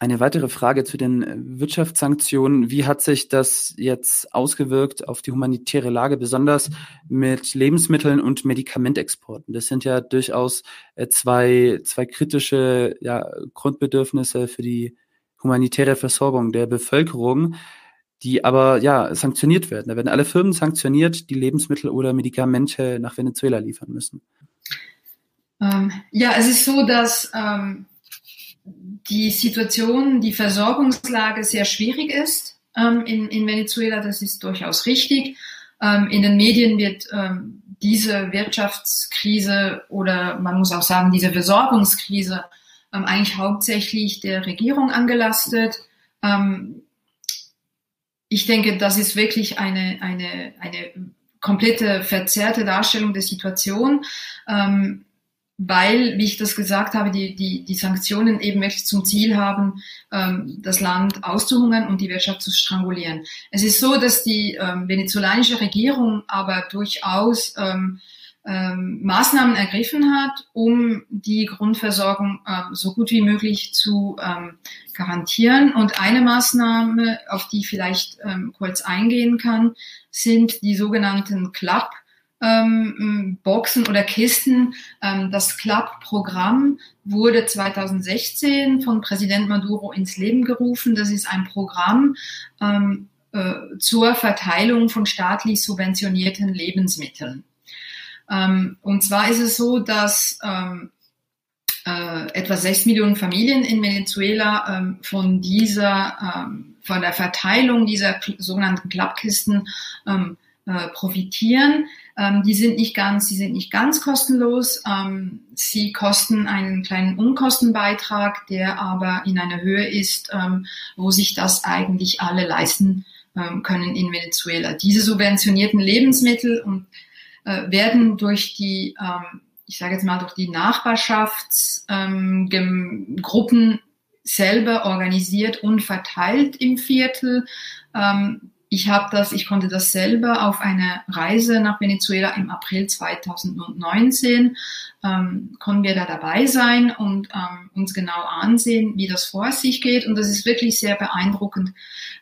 eine weitere Frage zu den äh, Wirtschaftssanktionen. Wie hat sich das jetzt ausgewirkt auf die humanitäre Lage, besonders mit Lebensmitteln und Medikamentexporten? Das sind ja durchaus äh, zwei, zwei kritische ja, Grundbedürfnisse für die humanitäre Versorgung der Bevölkerung, die aber ja sanktioniert werden. Da werden alle Firmen sanktioniert, die Lebensmittel oder Medikamente nach Venezuela liefern müssen. Ähm, ja, es ist so, dass ähm die Situation, die Versorgungslage sehr schwierig ist ähm, in, in Venezuela. Das ist durchaus richtig. Ähm, in den Medien wird ähm, diese Wirtschaftskrise oder man muss auch sagen, diese Versorgungskrise ähm, eigentlich hauptsächlich der Regierung angelastet. Ähm, ich denke, das ist wirklich eine, eine, eine komplette verzerrte Darstellung der Situation. Ähm, weil, wie ich das gesagt habe, die, die, die Sanktionen eben wirklich zum Ziel haben, ähm, das Land auszuhungern und die Wirtschaft zu strangulieren. Es ist so, dass die ähm, venezolanische Regierung aber durchaus ähm, ähm, Maßnahmen ergriffen hat, um die Grundversorgung ähm, so gut wie möglich zu ähm, garantieren. Und eine Maßnahme, auf die ich vielleicht ähm, kurz eingehen kann, sind die sogenannten Club ähm, Boxen oder Kisten. Ähm, das Club-Programm wurde 2016 von Präsident Maduro ins Leben gerufen. Das ist ein Programm ähm, äh, zur Verteilung von staatlich subventionierten Lebensmitteln. Ähm, und zwar ist es so, dass ähm, äh, etwa sechs Millionen Familien in Venezuela ähm, von dieser, ähm, von der Verteilung dieser sogenannten Klappkisten ähm, äh, profitieren. Ähm, die sind nicht ganz, sie sind nicht ganz kostenlos. Ähm, sie kosten einen kleinen Unkostenbeitrag, der aber in einer Höhe ist, ähm, wo sich das eigentlich alle leisten ähm, können in Venezuela. Diese subventionierten Lebensmittel und, äh, werden durch die, ähm, ich sage jetzt mal, durch die Nachbarschaftsgruppen ähm, selber organisiert und verteilt im Viertel. Ähm, ich habe das, ich konnte das selber auf einer Reise nach Venezuela im April 2019 ähm, konnten wir da dabei sein und ähm, uns genau ansehen, wie das vor sich geht. Und das ist wirklich sehr beeindruckend,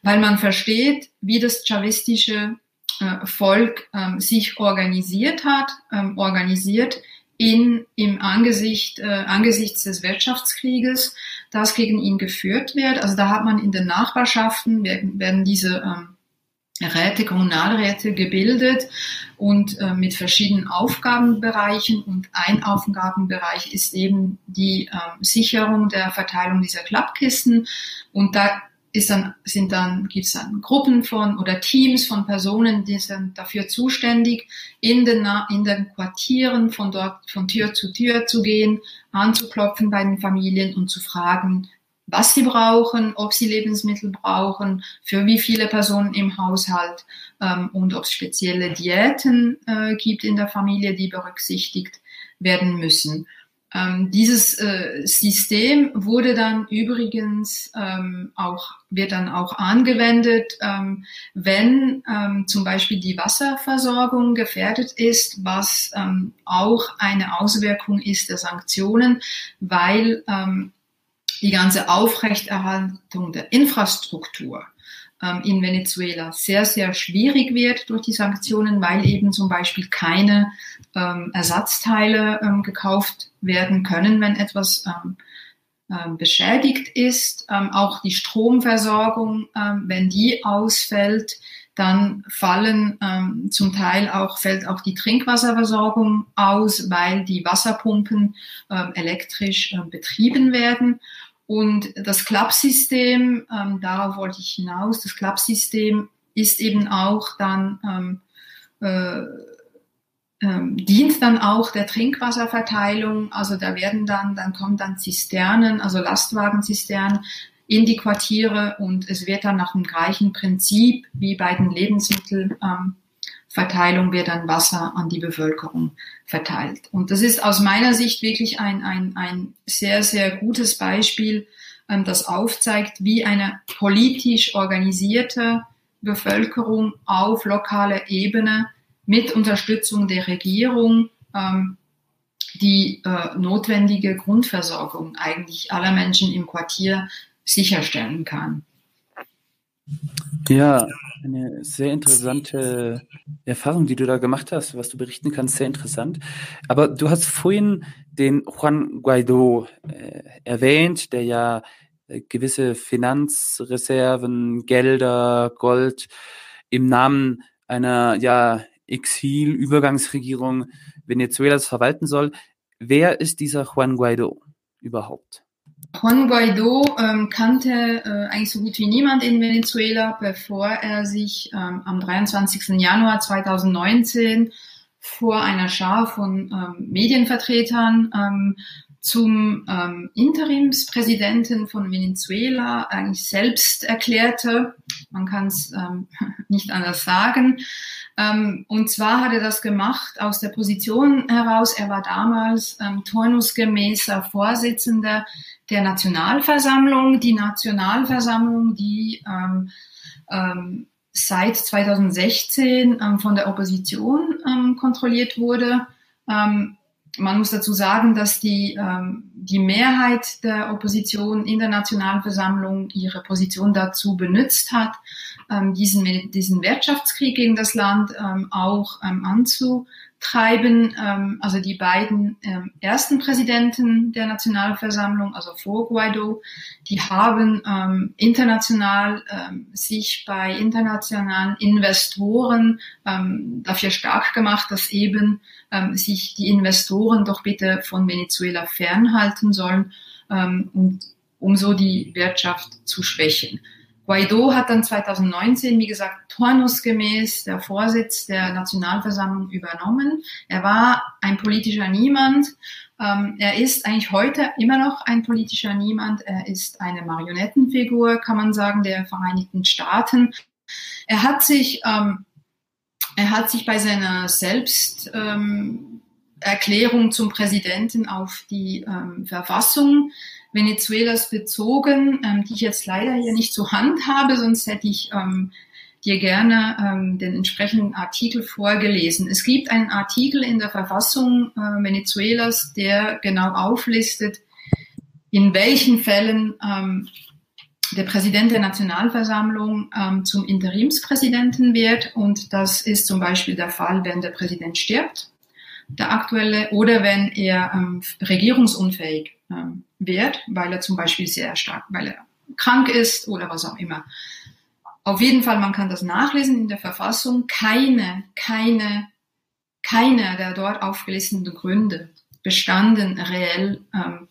weil man versteht, wie das chavistische äh, Volk ähm, sich organisiert hat, ähm, organisiert in, im Angesicht, äh, angesichts des Wirtschaftskrieges, das gegen ihn geführt wird. Also da hat man in den Nachbarschaften werden, werden diese ähm, Räte, Kommunalräte gebildet und äh, mit verschiedenen Aufgabenbereichen. Und ein Aufgabenbereich ist eben die äh, Sicherung der Verteilung dieser Klappkisten. Und da ist dann, sind dann, gibt es dann Gruppen von oder Teams von Personen, die sind dafür zuständig, in den, in den Quartieren von dort, von Tür zu Tür zu gehen, anzuklopfen bei den Familien und zu fragen, was sie brauchen, ob sie Lebensmittel brauchen, für wie viele Personen im Haushalt ähm, und ob es spezielle Diäten äh, gibt in der Familie, die berücksichtigt werden müssen. Ähm, dieses äh, System wurde dann übrigens ähm, auch, wird dann auch angewendet, ähm, wenn ähm, zum Beispiel die Wasserversorgung gefährdet ist, was ähm, auch eine Auswirkung ist der Sanktionen, weil ähm, die ganze Aufrechterhaltung der Infrastruktur ähm, in Venezuela sehr, sehr schwierig wird durch die Sanktionen, weil eben zum Beispiel keine ähm, Ersatzteile ähm, gekauft werden können, wenn etwas ähm, ähm, beschädigt ist. Ähm, auch die Stromversorgung, wenn die ausfällt, dann fallen ähm, zum Teil auch fällt auch die Trinkwasserversorgung aus, weil die Wasserpumpen ähm, elektrisch äh, betrieben werden. Und das Klappsystem, ähm, darauf wollte ich hinaus, das Klappsystem ist eben auch dann, ähm, äh, ähm, dient dann auch der Trinkwasserverteilung. Also da werden dann, dann kommen dann Zisternen, also Lastwagenzisternen in die Quartiere und es wird dann nach dem gleichen Prinzip wie bei den Lebensmitteln ähm, Verteilung wird dann Wasser an die Bevölkerung verteilt. Und das ist aus meiner Sicht wirklich ein, ein, ein sehr, sehr gutes Beispiel, ähm, das aufzeigt, wie eine politisch organisierte Bevölkerung auf lokaler Ebene mit Unterstützung der Regierung ähm, die äh, notwendige Grundversorgung eigentlich aller Menschen im Quartier sicherstellen kann. Ja, eine sehr interessante Erfahrung, die du da gemacht hast, was du berichten kannst, sehr interessant. Aber du hast vorhin den Juan Guaido äh, erwähnt, der ja äh, gewisse Finanzreserven, Gelder, Gold im Namen einer ja Exil-Übergangsregierung Venezuelas verwalten soll. Wer ist dieser Juan Guaido überhaupt? Juan Guaido ähm, kannte äh, eigentlich so gut wie niemand in Venezuela, bevor er sich ähm, am 23. Januar 2019 vor einer Schar von ähm, Medienvertretern ähm, zum ähm, Interimspräsidenten von Venezuela eigentlich selbst erklärte. Man kann es ähm, [LAUGHS] nicht anders sagen. Ähm, und zwar hat er das gemacht aus der Position heraus. Er war damals ähm, turnusgemäßer Vorsitzender der Nationalversammlung. Die Nationalversammlung, die ähm, ähm, seit 2016 ähm, von der Opposition ähm, kontrolliert wurde. Ähm, man muss dazu sagen, dass die, ähm, die Mehrheit der Opposition in der Nationalversammlung ihre Position dazu benutzt hat, ähm, diesen, diesen Wirtschaftskrieg gegen das Land ähm, auch ähm, anzu, treiben ähm, also die beiden ähm, ersten Präsidenten der Nationalversammlung, also vor Guaido, die haben ähm, international ähm, sich bei internationalen Investoren ähm, dafür stark gemacht, dass eben ähm, sich die Investoren doch bitte von Venezuela fernhalten sollen, ähm, um, um so die Wirtschaft zu schwächen. Guaido hat dann 2019, wie gesagt, turnusgemäß der Vorsitz der Nationalversammlung übernommen. Er war ein politischer Niemand. Ähm, er ist eigentlich heute immer noch ein politischer Niemand. Er ist eine Marionettenfigur, kann man sagen, der Vereinigten Staaten. Er hat sich, ähm, er hat sich bei seiner Selbsterklärung ähm, zum Präsidenten auf die ähm, Verfassung Venezuelas bezogen, ähm, die ich jetzt leider hier nicht zur Hand habe, sonst hätte ich ähm, dir gerne ähm, den entsprechenden Artikel vorgelesen. Es gibt einen Artikel in der Verfassung äh, Venezuelas, der genau auflistet, in welchen Fällen ähm, der Präsident der Nationalversammlung ähm, zum Interimspräsidenten wird. Und das ist zum Beispiel der Fall, wenn der Präsident stirbt, der aktuelle, oder wenn er ähm, regierungsunfähig ähm, wird, weil er zum Beispiel sehr stark, weil er krank ist oder was auch immer. Auf jeden Fall, man kann das nachlesen in der Verfassung. Keine, keine, keine der dort aufgelisteten Gründe bestanden reell ähm,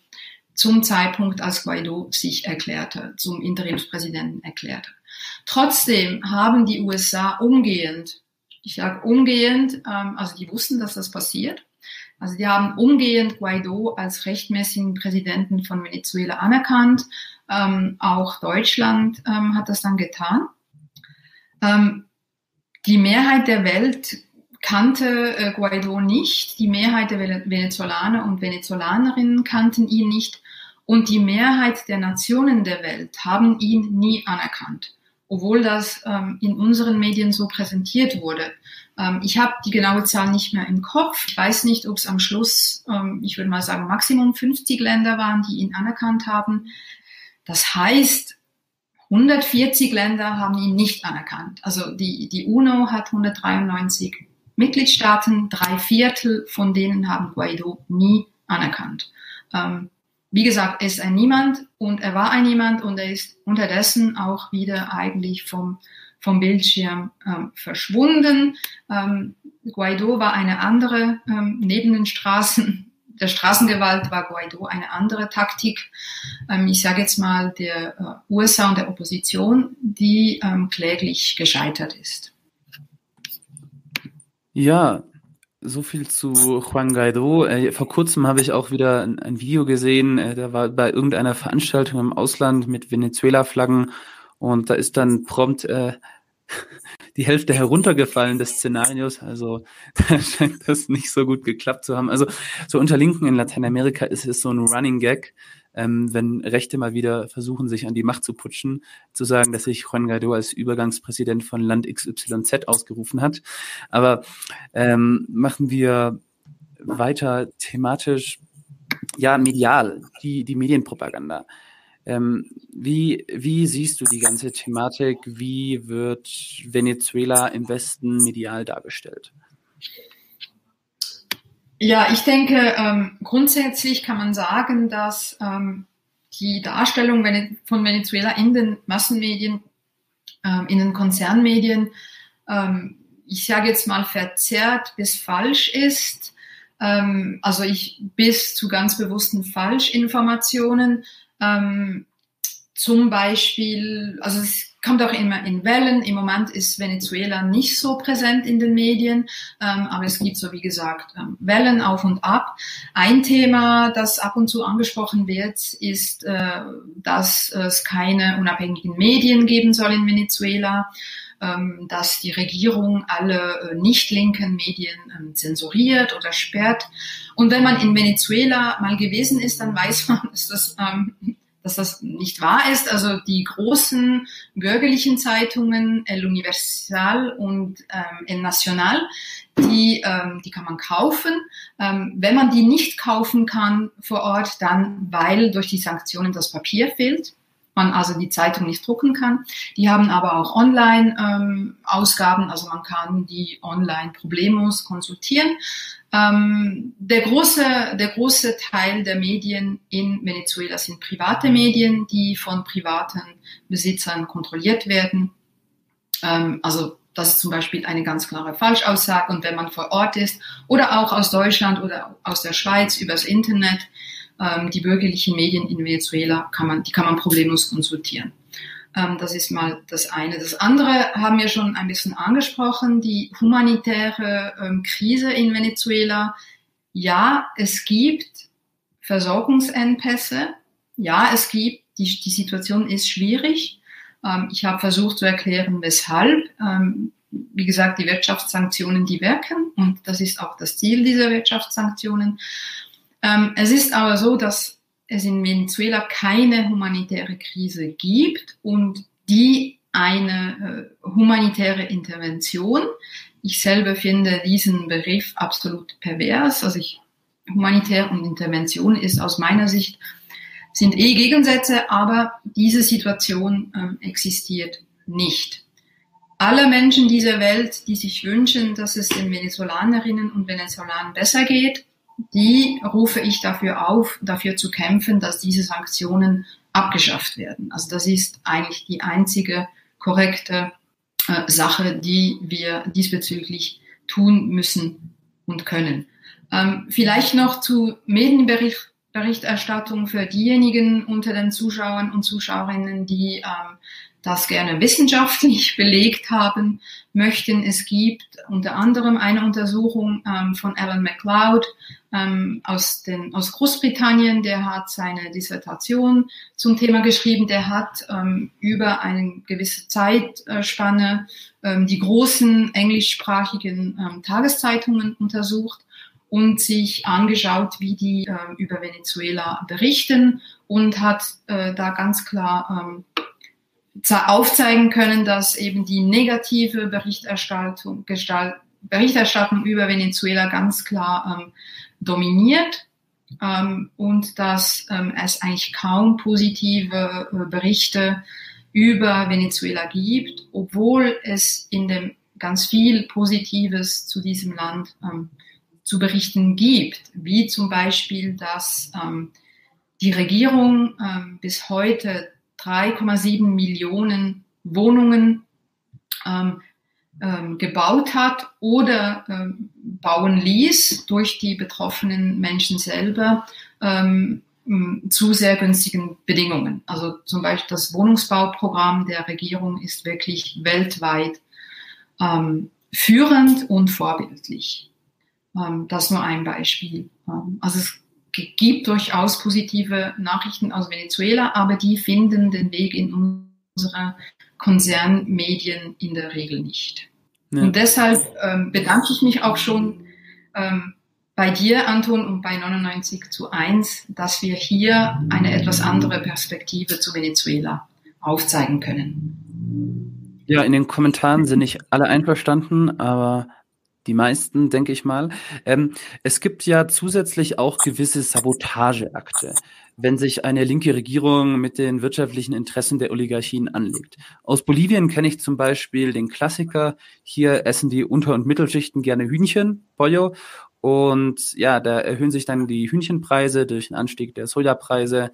zum Zeitpunkt, als Guaido sich erklärte, zum Interimspräsidenten erklärte. Trotzdem haben die USA umgehend, ich sage umgehend, ähm, also die wussten, dass das passiert, also die haben umgehend Guaido als rechtmäßigen Präsidenten von Venezuela anerkannt. Ähm, auch Deutschland ähm, hat das dann getan. Ähm, die Mehrheit der Welt kannte äh, Guaido nicht. Die Mehrheit der Venezolaner und Venezolanerinnen kannten ihn nicht. Und die Mehrheit der Nationen der Welt haben ihn nie anerkannt obwohl das ähm, in unseren Medien so präsentiert wurde. Ähm, ich habe die genaue Zahl nicht mehr im Kopf. Ich weiß nicht, ob es am Schluss, ähm, ich würde mal sagen, Maximum 50 Länder waren, die ihn anerkannt haben. Das heißt, 140 Länder haben ihn nicht anerkannt. Also die, die UNO hat 193 Mitgliedstaaten, drei Viertel von denen haben Guaido nie anerkannt. Ähm, wie gesagt, er ist ein Niemand und er war ein Niemand und er ist unterdessen auch wieder eigentlich vom, vom Bildschirm ähm, verschwunden. Ähm, Guaido war eine andere, ähm, neben den Straßen, [LAUGHS] der Straßengewalt war Guaido eine andere Taktik. Ähm, ich sage jetzt mal der äh, USA und der Opposition, die ähm, kläglich gescheitert ist. Ja, so viel zu Juan Guaido. Äh, vor kurzem habe ich auch wieder ein, Video gesehen, äh, da war bei irgendeiner Veranstaltung im Ausland mit Venezuela-Flaggen und da ist dann prompt äh, [LAUGHS] die Hälfte heruntergefallen des Szenarios. Also [LAUGHS] da scheint das nicht so gut geklappt zu haben. Also so unter Linken in Lateinamerika ist es so ein Running Gag, ähm, wenn Rechte mal wieder versuchen, sich an die Macht zu putschen, zu sagen, dass sich Juan Guaido als Übergangspräsident von Land XYZ ausgerufen hat. Aber ähm, machen wir weiter thematisch, ja, medial, die, die Medienpropaganda. Ähm, wie, wie siehst du die ganze Thematik? Wie wird Venezuela im Westen medial dargestellt? Ja, ich denke, ähm, grundsätzlich kann man sagen, dass ähm, die Darstellung von Venezuela in den Massenmedien, ähm, in den Konzernmedien, ähm, ich sage jetzt mal verzerrt bis falsch ist. Ähm, also ich bis zu ganz bewussten Falschinformationen. Ähm, zum Beispiel, also es kommt auch immer in Wellen. Im Moment ist Venezuela nicht so präsent in den Medien, ähm, aber es gibt so wie gesagt ähm, Wellen auf und ab. Ein Thema, das ab und zu angesprochen wird, ist, äh, dass es keine unabhängigen Medien geben soll in Venezuela dass die Regierung alle äh, nicht linken Medien ähm, zensuriert oder sperrt. Und wenn man in Venezuela mal gewesen ist, dann weiß [LAUGHS] man, dass das ähm, dass das nicht wahr ist. Also die großen bürgerlichen Zeitungen, El Universal und ähm, El Nacional, die, ähm, die kann man kaufen. Ähm, wenn man die nicht kaufen kann vor Ort, dann weil durch die Sanktionen das Papier fehlt, man also die Zeitung nicht drucken kann. Die haben aber auch Online-Ausgaben, ähm, also man kann die online problemlos konsultieren. Ähm, der, große, der große Teil der Medien in Venezuela sind private Medien, die von privaten Besitzern kontrolliert werden. Ähm, also das ist zum Beispiel eine ganz klare Falschaussage. Und wenn man vor Ort ist oder auch aus Deutschland oder aus der Schweiz übers Internet, ähm, die bürgerlichen Medien in Venezuela kann man, die kann man problemlos konsultieren. Ähm, das ist mal das eine. Das andere haben wir schon ein bisschen angesprochen, die humanitäre ähm, Krise in Venezuela. Ja, es gibt Versorgungsengpässe. Ja, es gibt, die, die Situation ist schwierig. Ähm, ich habe versucht zu erklären, weshalb. Ähm, wie gesagt, die Wirtschaftssanktionen, die wirken und das ist auch das Ziel dieser Wirtschaftssanktionen. Ähm, es ist aber so, dass es in Venezuela keine humanitäre Krise gibt und die eine äh, humanitäre Intervention. Ich selber finde diesen Begriff absolut pervers. Also ich, humanitär und Intervention ist aus meiner Sicht sind eh Gegensätze, aber diese Situation äh, existiert nicht. Alle Menschen dieser Welt, die sich wünschen, dass es den Venezolanerinnen und Venezolanern besser geht, die rufe ich dafür auf, dafür zu kämpfen, dass diese Sanktionen abgeschafft werden. Also das ist eigentlich die einzige korrekte äh, Sache, die wir diesbezüglich tun müssen und können. Ähm, vielleicht noch zu Medienberichterstattung für diejenigen unter den Zuschauern und Zuschauerinnen, die ähm, das gerne wissenschaftlich [LAUGHS] belegt haben möchten. Es gibt unter anderem eine Untersuchung ähm, von Alan MacLeod ähm, aus, den, aus Großbritannien, der hat seine Dissertation zum Thema geschrieben, der hat ähm, über eine gewisse Zeitspanne ähm, die großen englischsprachigen ähm, Tageszeitungen untersucht und sich angeschaut, wie die äh, über Venezuela berichten und hat äh, da ganz klar ähm, aufzeigen können, dass eben die negative Berichterstattung, Gestalt, Berichterstattung über Venezuela ganz klar ähm, dominiert ähm, und dass ähm, es eigentlich kaum positive äh, Berichte über Venezuela gibt, obwohl es in dem ganz viel Positives zu diesem Land ähm, zu berichten gibt, wie zum Beispiel, dass ähm, die Regierung ähm, bis heute 3,7 Millionen Wohnungen ähm, gebaut hat oder ähm, bauen ließ durch die betroffenen Menschen selber ähm, zu sehr günstigen Bedingungen. Also zum Beispiel das Wohnungsbauprogramm der Regierung ist wirklich weltweit ähm, führend und vorbildlich. Ähm, das nur ein Beispiel. Ähm, also es gibt durchaus positive Nachrichten aus Venezuela, aber die finden den Weg in unsere Konzernmedien in der Regel nicht. Ja. Und deshalb ähm, bedanke ich mich auch schon ähm, bei dir, Anton, und bei 99 zu 1, dass wir hier eine etwas andere Perspektive zu Venezuela aufzeigen können. Ja, in den Kommentaren sind nicht alle einverstanden, aber die meisten, denke ich mal. Ähm, es gibt ja zusätzlich auch gewisse Sabotageakte, wenn sich eine linke Regierung mit den wirtschaftlichen Interessen der Oligarchien anlegt. Aus Bolivien kenne ich zum Beispiel den Klassiker. Hier essen die Unter- und Mittelschichten gerne Hühnchen, Pollo. Und ja, da erhöhen sich dann die Hühnchenpreise durch den Anstieg der Sojapreise.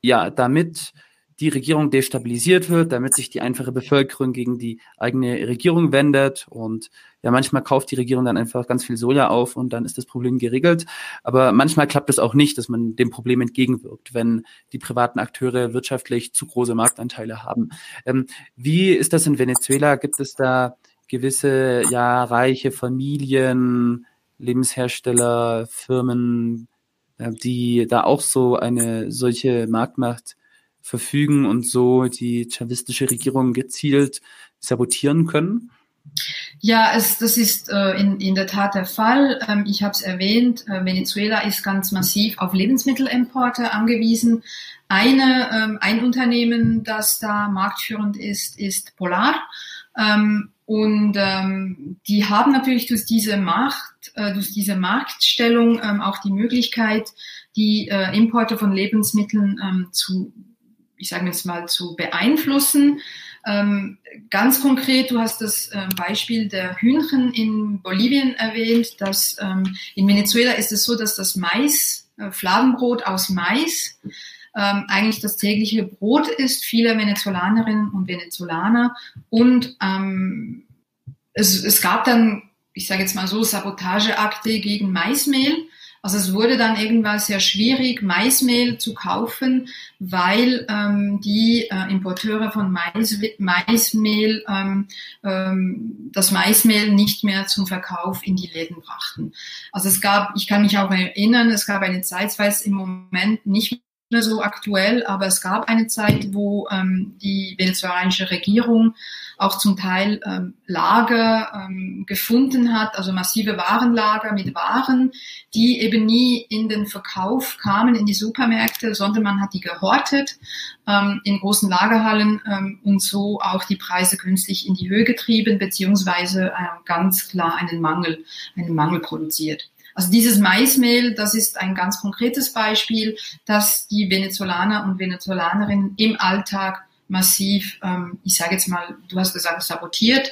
Ja, damit die Regierung destabilisiert wird, damit sich die einfache Bevölkerung gegen die eigene Regierung wendet. Und ja, manchmal kauft die Regierung dann einfach ganz viel Soja auf und dann ist das Problem geregelt. Aber manchmal klappt es auch nicht, dass man dem Problem entgegenwirkt, wenn die privaten Akteure wirtschaftlich zu große Marktanteile haben. Ähm, wie ist das in Venezuela? Gibt es da gewisse, ja, reiche Familien, Lebenshersteller, Firmen, äh, die da auch so eine solche Marktmacht verfügen und so die chavistische Regierung gezielt sabotieren können? Ja, es, das ist äh, in, in der Tat der Fall. Ähm, ich habe es erwähnt, äh, Venezuela ist ganz massiv auf Lebensmittelimporte angewiesen. Eine, ähm, ein Unternehmen, das da marktführend ist, ist Polar. Ähm, und ähm, die haben natürlich durch diese Macht, äh, durch diese Marktstellung ähm, auch die Möglichkeit, die äh, Importe von Lebensmitteln ähm, zu, ich sage jetzt mal, zu beeinflussen. Ähm, ganz konkret, du hast das äh, Beispiel der Hühnchen in Bolivien erwähnt, dass ähm, in Venezuela ist es so, dass das Mais, äh, Fladenbrot aus Mais, ähm, eigentlich das tägliche Brot ist vieler Venezolanerinnen und Venezolaner. Und ähm, es, es gab dann, ich sage jetzt mal so, Sabotageakte gegen Maismehl. Also es wurde dann irgendwann sehr schwierig, Maismehl zu kaufen, weil ähm, die äh, Importeure von Mais, Maismehl ähm, ähm, das Maismehl nicht mehr zum Verkauf in die Läden brachten. Also es gab, ich kann mich auch erinnern, es gab eine Zeit, zwar im Moment nicht mehr so aktuell, aber es gab eine Zeit, wo ähm, die venezolanische Regierung auch zum Teil ähm, Lager ähm, gefunden hat, also massive Warenlager mit Waren, die eben nie in den Verkauf kamen in die Supermärkte, sondern man hat die gehortet ähm, in großen Lagerhallen ähm, und so auch die Preise künstlich in die Höhe getrieben, beziehungsweise äh, ganz klar einen Mangel, einen Mangel produziert. Also dieses Maismehl, das ist ein ganz konkretes Beispiel, dass die Venezolaner und Venezolanerinnen im Alltag massiv, ähm, ich sage jetzt mal, du hast gesagt, sabotiert,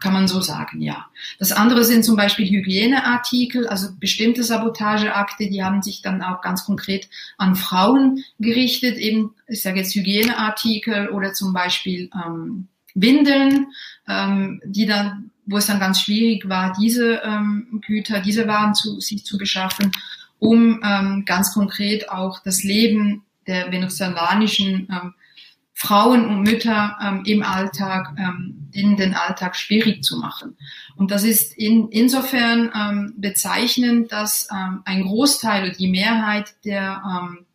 kann man so sagen, ja. Das andere sind zum Beispiel Hygieneartikel, also bestimmte Sabotageakte, die haben sich dann auch ganz konkret an Frauen gerichtet, eben, ich sage jetzt Hygieneartikel oder zum Beispiel ähm, Windeln, ähm, die dann wo es dann ganz schwierig war, diese ähm, Güter, diese Waren zu sich zu beschaffen, um ähm, ganz konkret auch das Leben der venezolanischen ähm, Frauen und Mütter ähm, im Alltag, ähm, in den Alltag schwierig zu machen. Und das ist in, insofern ähm, bezeichnend, dass ähm, ein Großteil oder die Mehrheit der ähm,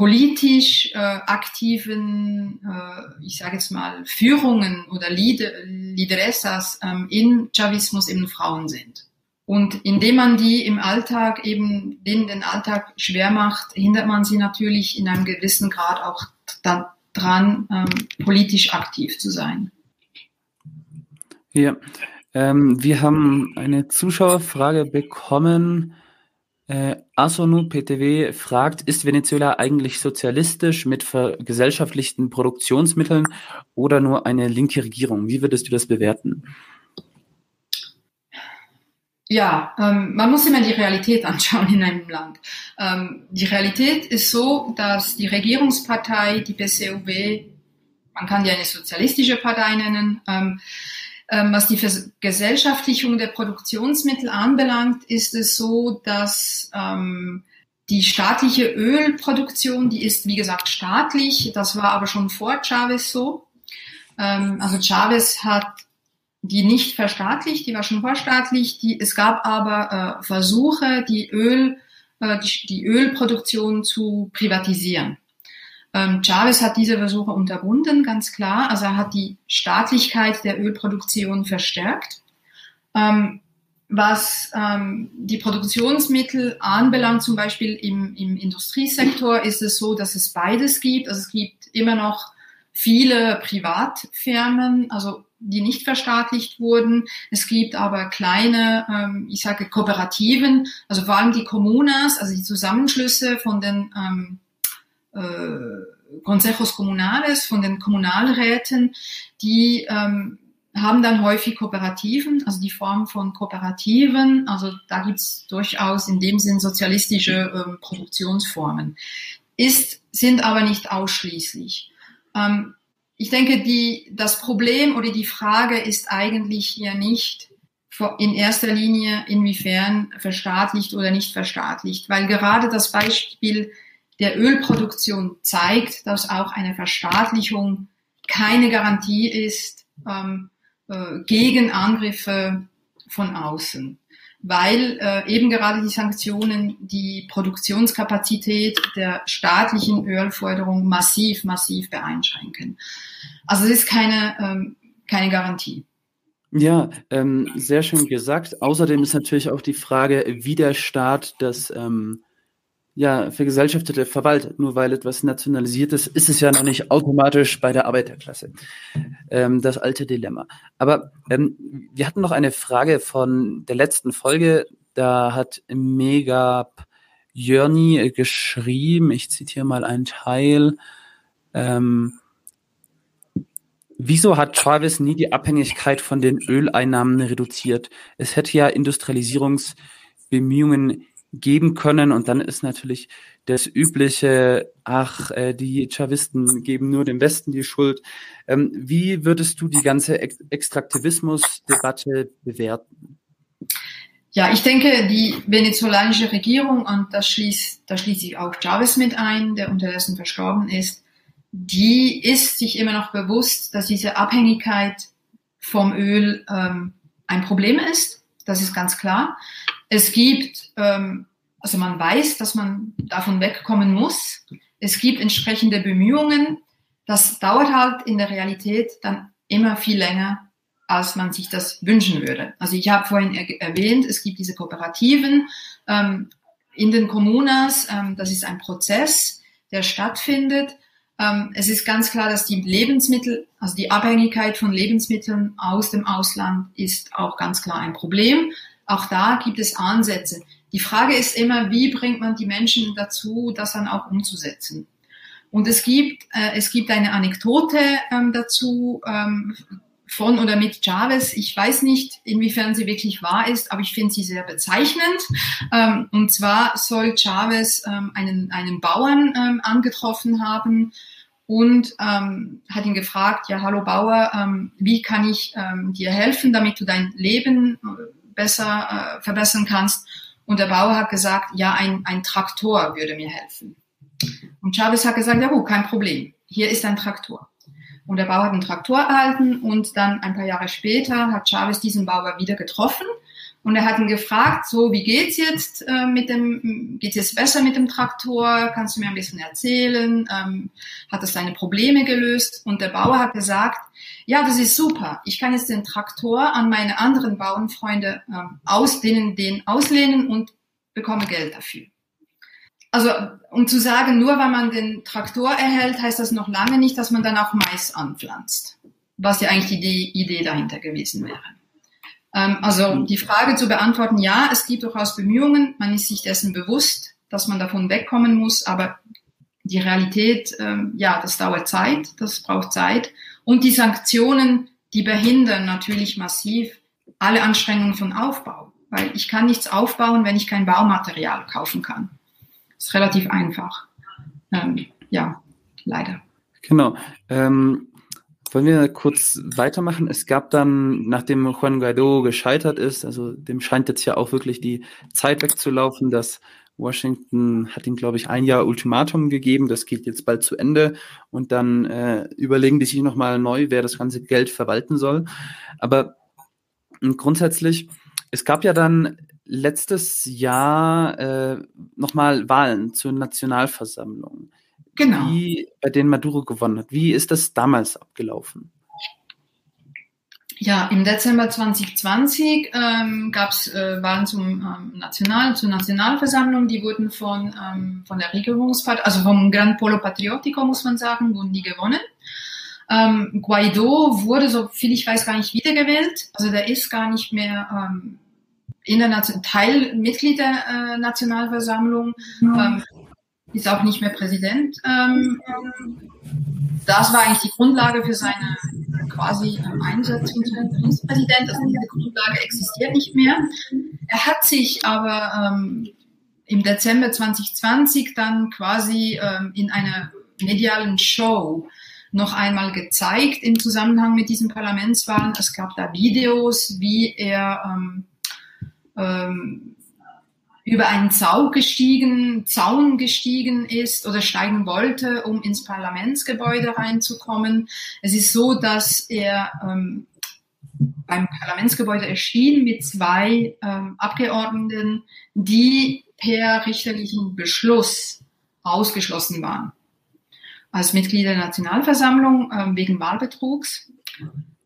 politisch äh, aktiven, äh, ich sage jetzt mal, Führungen oder Lieder, Lideressas ähm, in Chavismus eben Frauen sind. Und indem man die im Alltag eben, denen den Alltag schwer macht, hindert man sie natürlich in einem gewissen Grad auch daran, ähm, politisch aktiv zu sein. Ja, ähm, wir haben eine Zuschauerfrage bekommen äh, Asonu PTW fragt, ist Venezuela eigentlich sozialistisch mit vergesellschaftlichten Produktionsmitteln oder nur eine linke Regierung? Wie würdest du das bewerten? Ja, ähm, man muss immer die Realität [LAUGHS] anschauen in einem Land. Ähm, die Realität ist so, dass die Regierungspartei, die PCUB, man kann die eine sozialistische Partei nennen, ähm, was die Gesellschaftlichung der Produktionsmittel anbelangt, ist es so, dass ähm, die staatliche Ölproduktion, die ist wie gesagt staatlich, das war aber schon vor Chavez so. Ähm, also Chavez hat die nicht verstaatlicht, die war schon vorstaatlich. Die, es gab aber äh, Versuche, die Öl, äh, die, die Ölproduktion zu privatisieren. Ähm, Chavez hat diese Versuche unterbunden, ganz klar. Also er hat die Staatlichkeit der Ölproduktion verstärkt. Ähm, was ähm, die Produktionsmittel anbelangt, zum Beispiel im, im Industriesektor, ist es so, dass es beides gibt. Also es gibt immer noch viele Privatfirmen, also die nicht verstaatlicht wurden. Es gibt aber kleine, ähm, ich sage Kooperativen, also vor allem die Kommunas, also die Zusammenschlüsse von den ähm, äh, Consejos Comunales, von den Kommunalräten, die ähm, haben dann häufig Kooperativen, also die Form von Kooperativen. Also da gibt's durchaus in dem Sinn sozialistische ähm, Produktionsformen. ist, sind aber nicht ausschließlich. Ähm, ich denke, die, das Problem oder die Frage ist eigentlich hier nicht in erster Linie, inwiefern verstaatlicht oder nicht verstaatlicht, weil gerade das Beispiel der Ölproduktion zeigt, dass auch eine Verstaatlichung keine Garantie ist ähm, äh, gegen Angriffe von außen weil äh, eben gerade die Sanktionen die Produktionskapazität der staatlichen Ölförderung massiv, massiv beeinschränken. Also es ist keine, ähm, keine Garantie. Ja, ähm, sehr schön gesagt. Außerdem ist natürlich auch die Frage, wie der Staat das ähm, ja, vergesellschaftete verwaltet. Nur weil etwas nationalisiert ist, ist es ja noch nicht automatisch bei der Arbeiterklasse. Ähm, das alte Dilemma. Aber ähm, wir hatten noch eine Frage von der letzten Folge. Da hat Megap Jörni geschrieben, ich zitiere mal einen Teil. Ähm, Wieso hat Chavez nie die Abhängigkeit von den Öleinnahmen reduziert? Es hätte ja Industrialisierungsbemühungen geben können. Und dann ist natürlich das übliche, ach, äh, die Chavisten geben nur dem Westen die Schuld. Ähm, wie würdest du die ganze Ex Extraktivismus-Debatte bewerten? Ja, ich denke, die venezolanische Regierung, und das schließt, da schließt sich auch Chavez mit ein, der unterdessen verstorben ist, die ist sich immer noch bewusst, dass diese Abhängigkeit vom Öl ähm, ein Problem ist. Das ist ganz klar. Es gibt, ähm, also man weiß, dass man davon wegkommen muss. Es gibt entsprechende Bemühungen. Das dauert halt in der Realität dann immer viel länger, als man sich das wünschen würde. Also ich habe vorhin er erwähnt, es gibt diese Kooperativen ähm, in den Kommunas. Ähm, das ist ein Prozess, der stattfindet. Ähm, es ist ganz klar, dass die Lebensmittel, also die Abhängigkeit von Lebensmitteln aus dem Ausland ist auch ganz klar ein Problem. Auch da gibt es Ansätze. Die Frage ist immer, wie bringt man die Menschen dazu, das dann auch umzusetzen? Und es gibt, äh, es gibt eine Anekdote ähm, dazu ähm, von oder mit Chavez. Ich weiß nicht, inwiefern sie wirklich wahr ist, aber ich finde sie sehr bezeichnend. Ähm, und zwar soll Chavez ähm, einen, einen Bauern ähm, angetroffen haben und ähm, hat ihn gefragt, ja, hallo Bauer, ähm, wie kann ich ähm, dir helfen, damit du dein Leben besser äh, verbessern kannst. Und der Bauer hat gesagt, ja, ein, ein Traktor würde mir helfen. Und Chavez hat gesagt, ja gut, kein Problem. Hier ist ein Traktor. Und der Bauer hat einen Traktor erhalten und dann ein paar Jahre später hat Chavez diesen Bauer wieder getroffen und er hat ihn gefragt, so, wie geht's jetzt äh, mit dem, geht's jetzt besser mit dem Traktor? Kannst du mir ein bisschen erzählen? Ähm, hat das deine Probleme gelöst? Und der Bauer hat gesagt, ja, das ist super. Ich kann jetzt den Traktor an meine anderen Bauernfreunde ähm, ausdehnen, den auslehnen und bekomme Geld dafür. Also, um zu sagen, nur weil man den Traktor erhält, heißt das noch lange nicht, dass man dann auch Mais anpflanzt. Was ja eigentlich die Idee dahinter gewesen wäre. Ähm, also die Frage zu beantworten, ja, es gibt durchaus Bemühungen, man ist sich dessen bewusst, dass man davon wegkommen muss, aber die Realität, ähm, ja, das dauert Zeit, das braucht Zeit. Und die Sanktionen, die behindern natürlich massiv alle Anstrengungen von Aufbau, weil ich kann nichts aufbauen, wenn ich kein Baumaterial kaufen kann. Das ist relativ einfach. Ähm, ja, leider. Genau. Ähm, wollen wir kurz weitermachen? Es gab dann, nachdem Juan Guaido gescheitert ist, also dem scheint jetzt ja auch wirklich die Zeit wegzulaufen, dass Washington hat ihm, glaube ich, ein Jahr Ultimatum gegeben. Das geht jetzt bald zu Ende. Und dann äh, überlegen die sich nochmal neu, wer das ganze Geld verwalten soll. Aber grundsätzlich, es gab ja dann letztes Jahr äh, nochmal Wahlen zur Nationalversammlung. Genau. Die, bei denen Maduro gewonnen hat. Wie ist das damals abgelaufen? Ja, im Dezember 2020 ähm, gab es äh, Wahlen zum ähm, National, zur Nationalversammlung. Die wurden von, ähm, von der Regierungspartei, also vom Gran Polo Patriótico, muss man sagen, wurden die gewonnen. Ähm, Guaido wurde, so viel ich weiß, gar nicht wiedergewählt. Also der ist gar nicht mehr ähm, in der Nation Teil Mitglied der äh, Nationalversammlung. Mhm ist auch nicht mehr Präsident. Ähm, das war eigentlich die Grundlage für seine quasi ähm, Einsetzung zum Ministerpräsident. Also diese Grundlage existiert nicht mehr. Er hat sich aber ähm, im Dezember 2020 dann quasi in einer medialen Show noch einmal gezeigt im Zusammenhang mit diesen Parlamentswahlen. Es gab da Videos, wie er ähm, ähm, über einen Zaun gestiegen, Zaun gestiegen ist oder steigen wollte, um ins Parlamentsgebäude reinzukommen. Es ist so, dass er ähm, beim Parlamentsgebäude erschien mit zwei ähm, Abgeordneten, die per richterlichen Beschluss ausgeschlossen waren. Als Mitglieder der Nationalversammlung ähm, wegen Wahlbetrugs.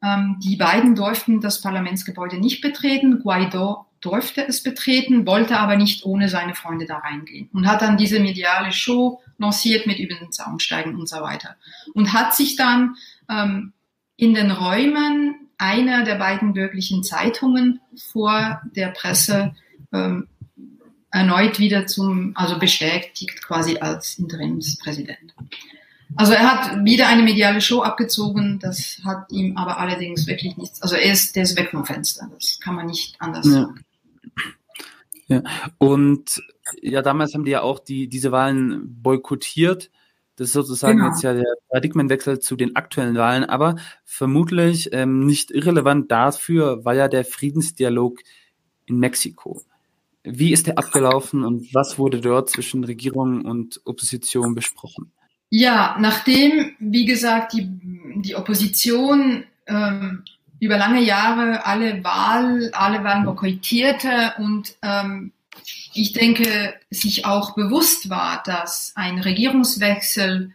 Ähm, die beiden durften das Parlamentsgebäude nicht betreten. Guaido durfte es betreten, wollte aber nicht ohne seine Freunde da reingehen und hat dann diese mediale Show lanciert mit über den Zaun steigen und so weiter und hat sich dann ähm, in den Räumen einer der beiden bürgerlichen Zeitungen vor der Presse ähm, erneut wieder zum, also bestätigt quasi als Interimspräsident. Also er hat wieder eine mediale Show abgezogen, das hat ihm aber allerdings wirklich nichts, also er ist, der ist weg vom Fenster, das kann man nicht anders ja. sagen. Ja, und ja, damals haben die ja auch die, diese Wahlen boykottiert. Das ist sozusagen genau. jetzt ja der Paradigmenwechsel zu den aktuellen Wahlen, aber vermutlich ähm, nicht irrelevant dafür war ja der Friedensdialog in Mexiko. Wie ist der abgelaufen und was wurde dort zwischen Regierung und Opposition besprochen? Ja, nachdem, wie gesagt, die, die Opposition ähm, über lange Jahre alle Wahl, alle Wahlen boykottierte und ähm, ich denke, sich auch bewusst war, dass ein Regierungswechsel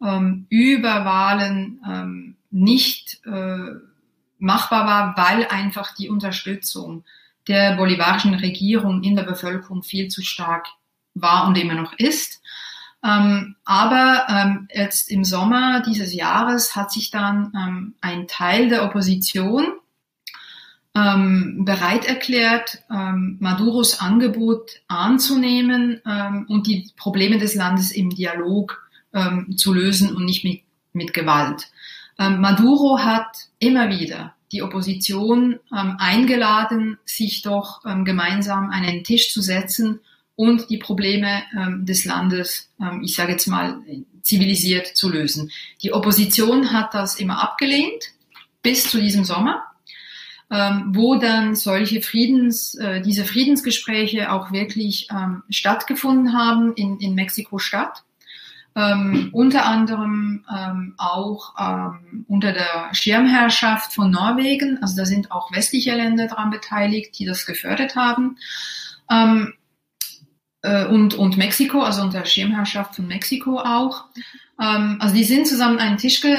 ähm, über Wahlen ähm, nicht äh, machbar war, weil einfach die Unterstützung der bolivarischen Regierung in der Bevölkerung viel zu stark war und immer noch ist. Ähm, aber ähm, jetzt im Sommer dieses Jahres hat sich dann ähm, ein Teil der Opposition ähm, bereit erklärt, ähm, Maduros Angebot anzunehmen ähm, und die Probleme des Landes im Dialog zu lösen und nicht mit, mit Gewalt. Maduro hat immer wieder die Opposition eingeladen, sich doch gemeinsam an einen Tisch zu setzen und die Probleme ähm, des Landes, ähm, ich sage jetzt mal, zivilisiert zu lösen. Die Opposition hat das immer abgelehnt bis zu diesem Sommer, ähm, wo dann solche Friedens, äh, diese Friedensgespräche auch wirklich ähm, stattgefunden haben in, in Mexiko-Stadt. Ähm, unter anderem ähm, auch ähm, unter der Schirmherrschaft von Norwegen. Also da sind auch westliche Länder daran beteiligt, die das gefördert haben. Äh, und, und Mexiko, also unter Schirmherrschaft von Mexiko auch. Ähm, also die sind zusammen an einen Tisch ge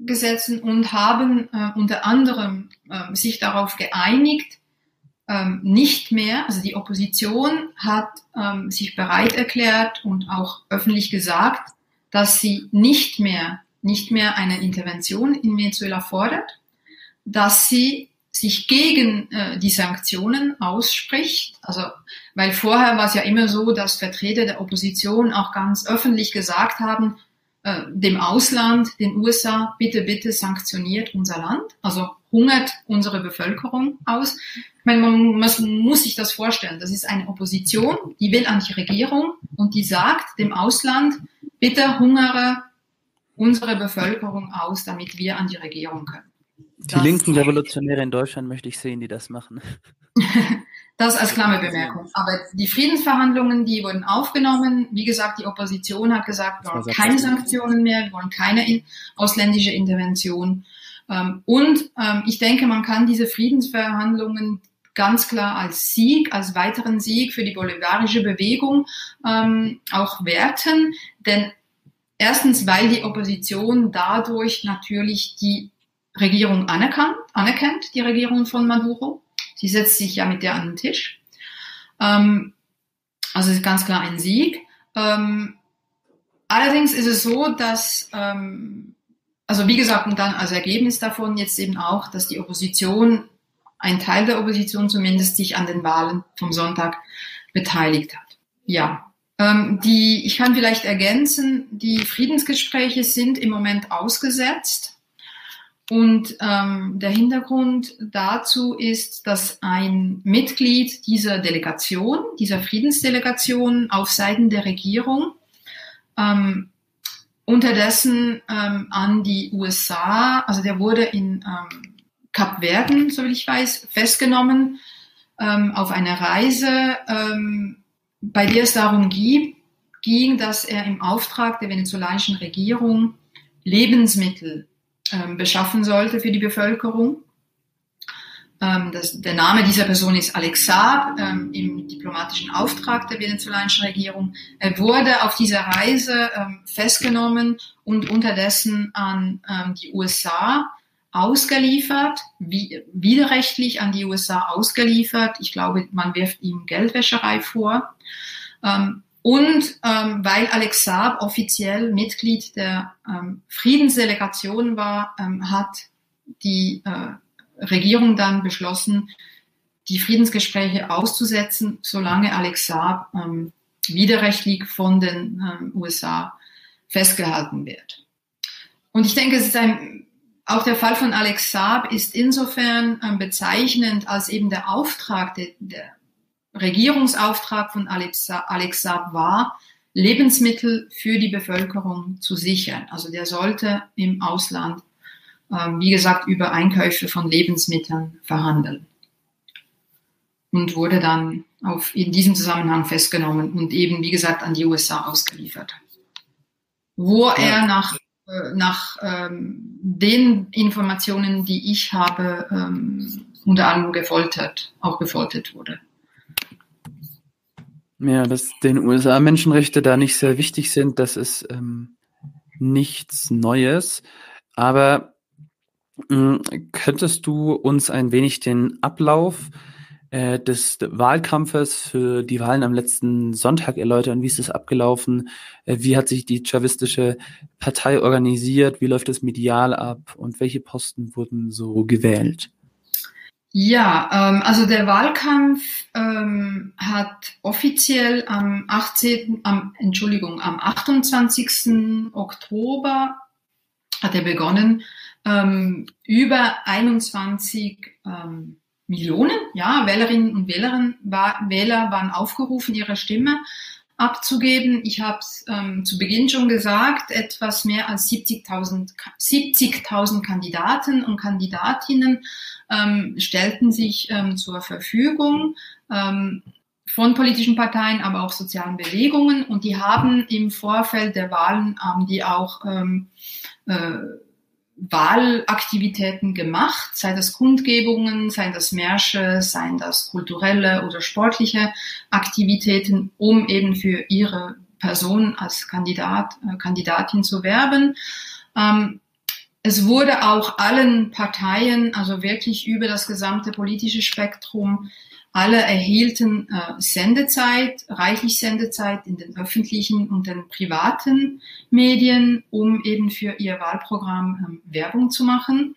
gesetzt und haben äh, unter anderem äh, sich darauf geeinigt, ähm, nicht mehr, also die Opposition hat ähm, sich bereit erklärt und auch öffentlich gesagt, dass sie nicht mehr, nicht mehr eine Intervention in Venezuela fordert, dass sie sich gegen äh, die Sanktionen ausspricht. Also, weil vorher war es ja immer so, dass Vertreter der Opposition auch ganz öffentlich gesagt haben, äh, dem Ausland, den USA, bitte, bitte sanktioniert unser Land. Also hungert unsere Bevölkerung aus. Ich meine, man, man muss sich das vorstellen. Das ist eine Opposition, die will an die Regierung und die sagt dem Ausland, bitte hungere unsere Bevölkerung aus, damit wir an die Regierung können. Die linken Revolutionäre in Deutschland möchte ich sehen, die das machen. [LAUGHS] das als Klammerbemerkung. Aber die Friedensverhandlungen, die wurden aufgenommen. Wie gesagt, die Opposition hat gesagt, wir wollen keine Sanktionen mehr, wir wollen keine ausländische Intervention. Ähm, und ähm, ich denke, man kann diese Friedensverhandlungen ganz klar als Sieg, als weiteren Sieg für die bolivarische Bewegung ähm, auch werten. Denn erstens, weil die Opposition dadurch natürlich die Regierung anerkannt, anerkennt, die Regierung von Maduro. Sie setzt sich ja mit der an den Tisch. Ähm, also ist ganz klar ein Sieg. Ähm, allerdings ist es so, dass, ähm, also wie gesagt, und dann als Ergebnis davon jetzt eben auch, dass die Opposition, ein Teil der Opposition zumindest, sich an den Wahlen vom Sonntag beteiligt hat. Ja. Ähm, die, ich kann vielleicht ergänzen, die Friedensgespräche sind im Moment ausgesetzt Und ähm, der Hintergrund dazu ist, dass ein Mitglied dieser Delegation, dieser Friedensdelegation auf Seiten der Regierung ähm, unterdessen ähm, an die USA, also der wurde in ähm, Kap Verden, so wie ich weiß, festgenommen ähm, auf einer Reise, ähm, bei der es darum ging, ging, dass er im Auftrag der venezolanischen Regierung Lebensmittel beschaffen sollte für die Bevölkerung. Ähm, das, der Name dieser Person ist Alex Saab ähm, im diplomatischen Auftrag der venezolanischen Regierung. Er wurde auf dieser Reise ähm, festgenommen und unterdessen an ähm, die USA ausgeliefert, wie, widerrechtlich an die USA ausgeliefert. Ich glaube, man wirft ihm Geldwäscherei vor. Und ähm, weil Alex Saab offiziell Mitglied der ähm, Friedensdelegation war, ähm, hat die äh, Regierung dann beschlossen, die Friedensgespräche auszusetzen, solange Alex Saab ähm, widerrechtlich von den ähm, USA festgehalten wird. Und ich denke, es ist ein, auch der Fall von Alex Saab ist insofern ähm, bezeichnend, als eben der Auftrag, der, der Regierungsauftrag von Alex, Alex Saab war, Lebensmittel für die Bevölkerung zu sichern. Also der sollte im Ausland ähm, wie gesagt, über Einkäufe von Lebensmitteln verhandeln. Und wurde dann auf, in diesem Zusammenhang festgenommen und eben, wie gesagt, an die USA ausgeliefert. Wo ja. er nach, äh, nach ähm, den Informationen, die ich habe, ähm, unter anderem gefoltert, auch gefoltert wurde. Ja, dass den USA Menschenrechte da nicht sehr wichtig sind, das ist ähm, nichts Neues. Aber hm, könntest du uns ein wenig den Ablauf äh, des Wahlkampfes für die Wahlen am letzten Sonntag erläutern? Wie ist es abgelaufen? Äh, wie hat sich die chavistische Partei organisiert? Wie läuft es medial ab? Und welche Posten wurden so gewählt? Ja, ähm, also der Wahlkampf ähm, hat offiziell am 18., am, Entschuldigung, am 28. Oktober hat er begonnen ähm, über 21 ähm, Millionen ja, Wählerinnen und Wählerinnen, war, Wähler waren aufgerufen, ihre Stimme abzugeben. Ich habe es ähm, zu Beginn schon gesagt, etwas mehr als 70.000 70 Kandidaten und Kandidatinnen ähm, stellten sich ähm, zur Verfügung ähm, von politischen Parteien, aber auch sozialen Bewegungen und die haben im Vorfeld der Wahlen haben die auch ähm, äh, Wahlaktivitäten gemacht, sei das Kundgebungen, seien das Märsche, seien das kulturelle oder sportliche Aktivitäten, um eben für ihre Person als Kandidat, äh, Kandidatin zu werben. Ähm, es wurde auch allen Parteien, also wirklich über das gesamte politische Spektrum, alle erhielten äh, Sendezeit, reichlich Sendezeit in den öffentlichen und den privaten Medien, um eben für ihr Wahlprogramm ähm, Werbung zu machen.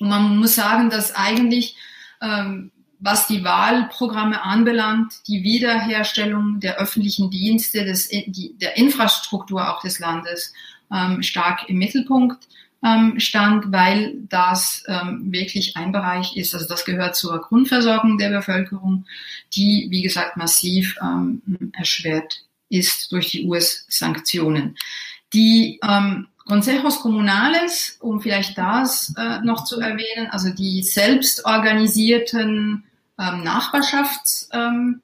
Und man muss sagen, dass eigentlich, ähm, was die Wahlprogramme anbelangt, die Wiederherstellung der öffentlichen Dienste, des, die, der Infrastruktur auch des Landes ähm, stark im Mittelpunkt ähm, stand, weil das ähm, wirklich ein Bereich ist, also das gehört zur Grundversorgung der Bevölkerung, die, wie gesagt, massiv ähm, erschwert ist durch die US-Sanktionen. Die ähm, Consejos Comunales, um vielleicht das äh, noch zu erwähnen, also die selbstorganisierten ähm, Nachbarschaftsräte, ähm,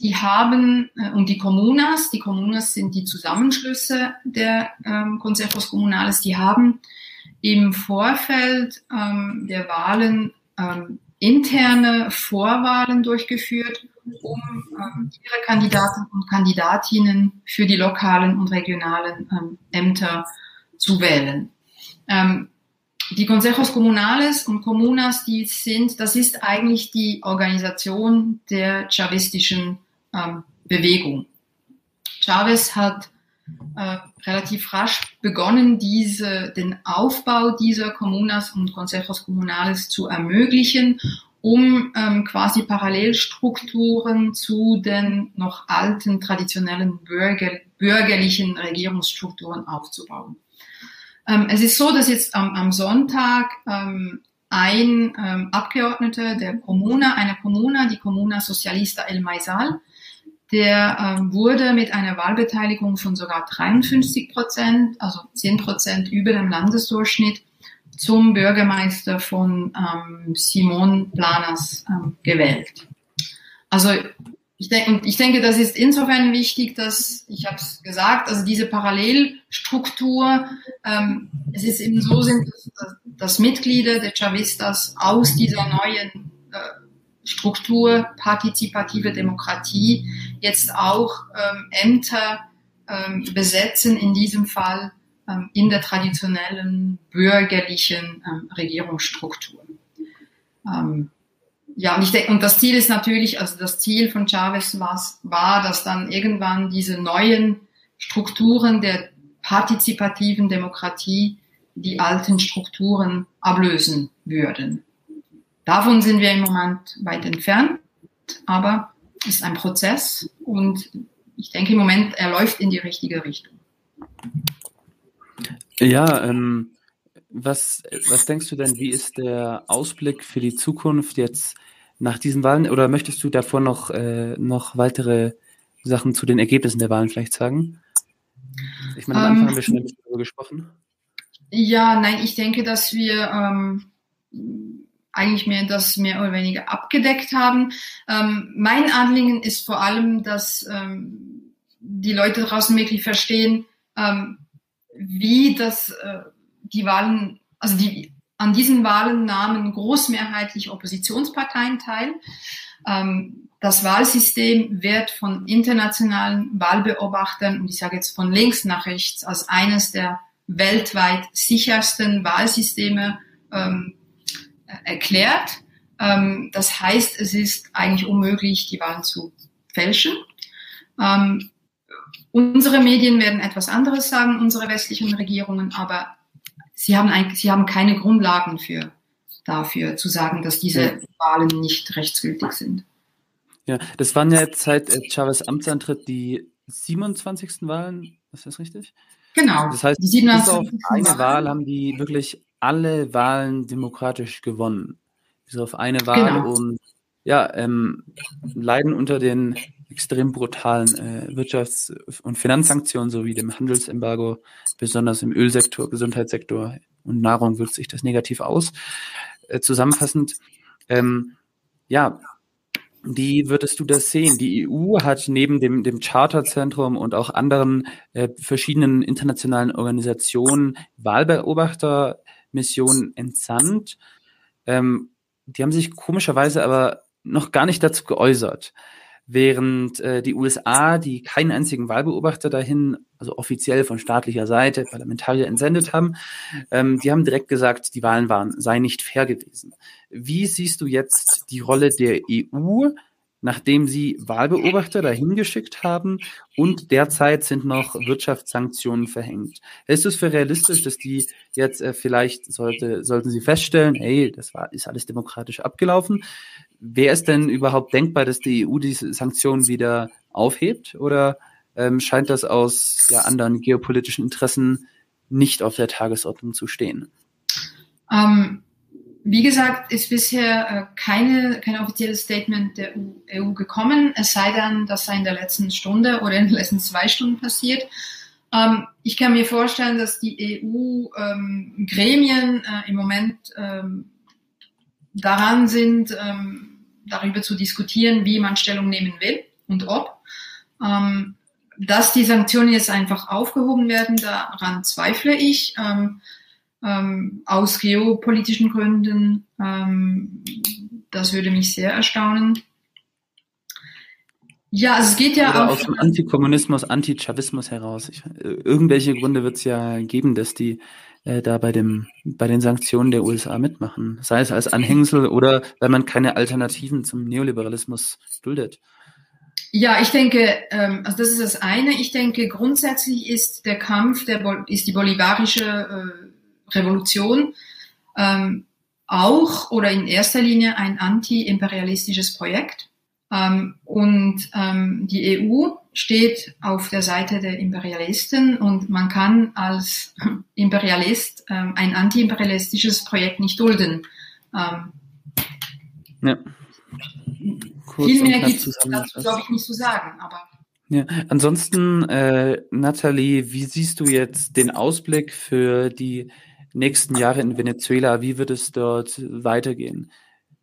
die haben, äh, und die Kommunas, die Kommunas sind die Zusammenschlüsse der ähm, Consejos Comunales, die haben im Vorfeld ähm, der Wahlen ähm, interne Vorwahlen durchgeführt, um ähm, ihre Kandidaten und Kandidatinnen für die lokalen und regionalen ähm, Ämter zu wählen. Ähm, die Consejos Comunales und Comunas, die sind, das ist eigentlich die Organisation der chavistischen ähm, Bewegung. Chavez hat äh, relativ rasch begonnen, diese, den Aufbau dieser Kommunas und Consejos Comunales zu ermöglichen, um ähm, quasi Parallelstrukturen zu den noch alten traditionellen bürger, bürgerlichen Regierungsstrukturen aufzubauen. Ähm, es ist so, dass jetzt am, am Sonntag ähm, ein ähm, Abgeordneter der Kommuna, einer Kommuna, die Kommuna Socialista El Maisal, der ähm, wurde mit einer Wahlbeteiligung von sogar 53 Prozent, also 10 Prozent über dem Landesdurchschnitt, zum Bürgermeister von ähm, Simon Planas ähm, gewählt. Also ich, denke, und ich denke, das ist insofern wichtig, dass, ich habe es gesagt, also diese Parallelstruktur, ähm, es ist eben so sind, dass, dass Mitglieder der Chavistas aus dieser neuen äh, Struktur partizipative Demokratie jetzt auch ähm, Ämter ähm, besetzen, in diesem Fall ähm, in der traditionellen bürgerlichen ähm, Regierungsstruktur. Ähm, ja, und, ich denke, und das Ziel ist natürlich, also das Ziel von Chavez war, war, dass dann irgendwann diese neuen Strukturen der partizipativen Demokratie die alten Strukturen ablösen würden. Davon sind wir im Moment weit entfernt, aber es ist ein Prozess und ich denke im Moment, er läuft in die richtige Richtung. Ja, ähm, was, was denkst du denn, wie ist der Ausblick für die Zukunft jetzt nach diesen Wahlen? Oder möchtest du davor noch, äh, noch weitere Sachen zu den Ergebnissen der Wahlen vielleicht sagen? Ich meine, am Anfang ähm, haben wir schon ein bisschen darüber gesprochen. Ja, nein, ich denke, dass wir ähm, eigentlich mehr das mehr oder weniger abgedeckt haben. Ähm, mein Anliegen ist vor allem, dass ähm, die Leute draußen wirklich verstehen, ähm, wie das äh, die Wahlen, also die an diesen Wahlen nahmen großmehrheitlich Oppositionsparteien teil. Ähm, das Wahlsystem wird von internationalen Wahlbeobachtern, und ich sage jetzt von links nach rechts, als eines der weltweit sichersten Wahlsysteme ähm, erklärt. Ähm, das heißt, es ist eigentlich unmöglich, die Wahlen zu fälschen. Ähm, unsere Medien werden etwas anderes sagen, unsere westlichen Regierungen, aber sie haben, eigentlich, sie haben keine Grundlagen für, dafür zu sagen, dass diese. Wahlen nicht rechtsgültig sind. Ja, das waren ja jetzt seit äh, Chavez Amtsantritt die 27. Wahlen, ist das richtig? Genau. Das heißt, die 27. bis auf eine Wahl haben die wirklich alle Wahlen demokratisch gewonnen. Bis auf eine Wahl genau. und ja, ähm, leiden unter den extrem brutalen äh, Wirtschafts- und Finanzsanktionen sowie dem Handelsembargo, besonders im Ölsektor, Gesundheitssektor und Nahrung wirkt sich das negativ aus. Äh, zusammenfassend, ähm, ja, wie würdest du das sehen? Die EU hat neben dem, dem Charterzentrum und auch anderen äh, verschiedenen internationalen Organisationen Wahlbeobachtermissionen entsandt. Ähm, die haben sich komischerweise aber noch gar nicht dazu geäußert. Während äh, die USA, die keinen einzigen Wahlbeobachter dahin, also offiziell von staatlicher Seite, Parlamentarier entsendet haben, ähm, die haben direkt gesagt, die Wahlen waren, sei nicht fair gewesen. Wie siehst du jetzt die Rolle der EU nachdem sie Wahlbeobachter dahin geschickt haben und derzeit sind noch Wirtschaftssanktionen verhängt. Hältst du es für realistisch, dass die jetzt äh, vielleicht sollte, sollten sie feststellen, hey, das war, ist alles demokratisch abgelaufen? Wäre es denn überhaupt denkbar, dass die EU diese Sanktionen wieder aufhebt oder ähm, scheint das aus ja, anderen geopolitischen Interessen nicht auf der Tagesordnung zu stehen? Um wie gesagt, ist bisher äh, keine, kein offizielles Statement der EU gekommen, es sei denn, das sei in der letzten Stunde oder in den letzten zwei Stunden passiert. Ähm, ich kann mir vorstellen, dass die EU-Gremien ähm, äh, im Moment ähm, daran sind, darüber zu diskutieren, wie man Stellung nehmen will und ob. Dass die Sanktionen jetzt einfach aufgehoben werden, daran zweifle ich. Ähm, aus geopolitischen Gründen. Ähm, das würde mich sehr erstaunen. Ja, also es geht ja Oder aus dem Antikommunismus, Anti-Chavismus heraus. Ich, irgendwelche Gründe wird es ja geben, dass die äh, da bei dem bei den Sanktionen der USA mitmachen. Sei es als Anhängsel oder weil man keine Alternativen zum Neoliberalismus duldet. Ja, ich denke, ähm, also das ist das eine. Ich denke, grundsätzlich ist der Kampf, der ist die bolivarische äh, Revolution ähm, auch oder in erster Linie ein anti-imperialistisches Projekt. Ähm, und ähm, die EU steht auf der Seite der Imperialisten und man kann als [LAUGHS] Imperialist ähm, ein antiimperialistisches Projekt nicht dulden. Ähm, ja. viel mehr gibt es dazu, glaube ich, nicht zu sagen, aber ja, ansonsten, äh, Nathalie, wie siehst du jetzt den Ausblick für die nächsten Jahre in Venezuela? Wie wird es dort weitergehen?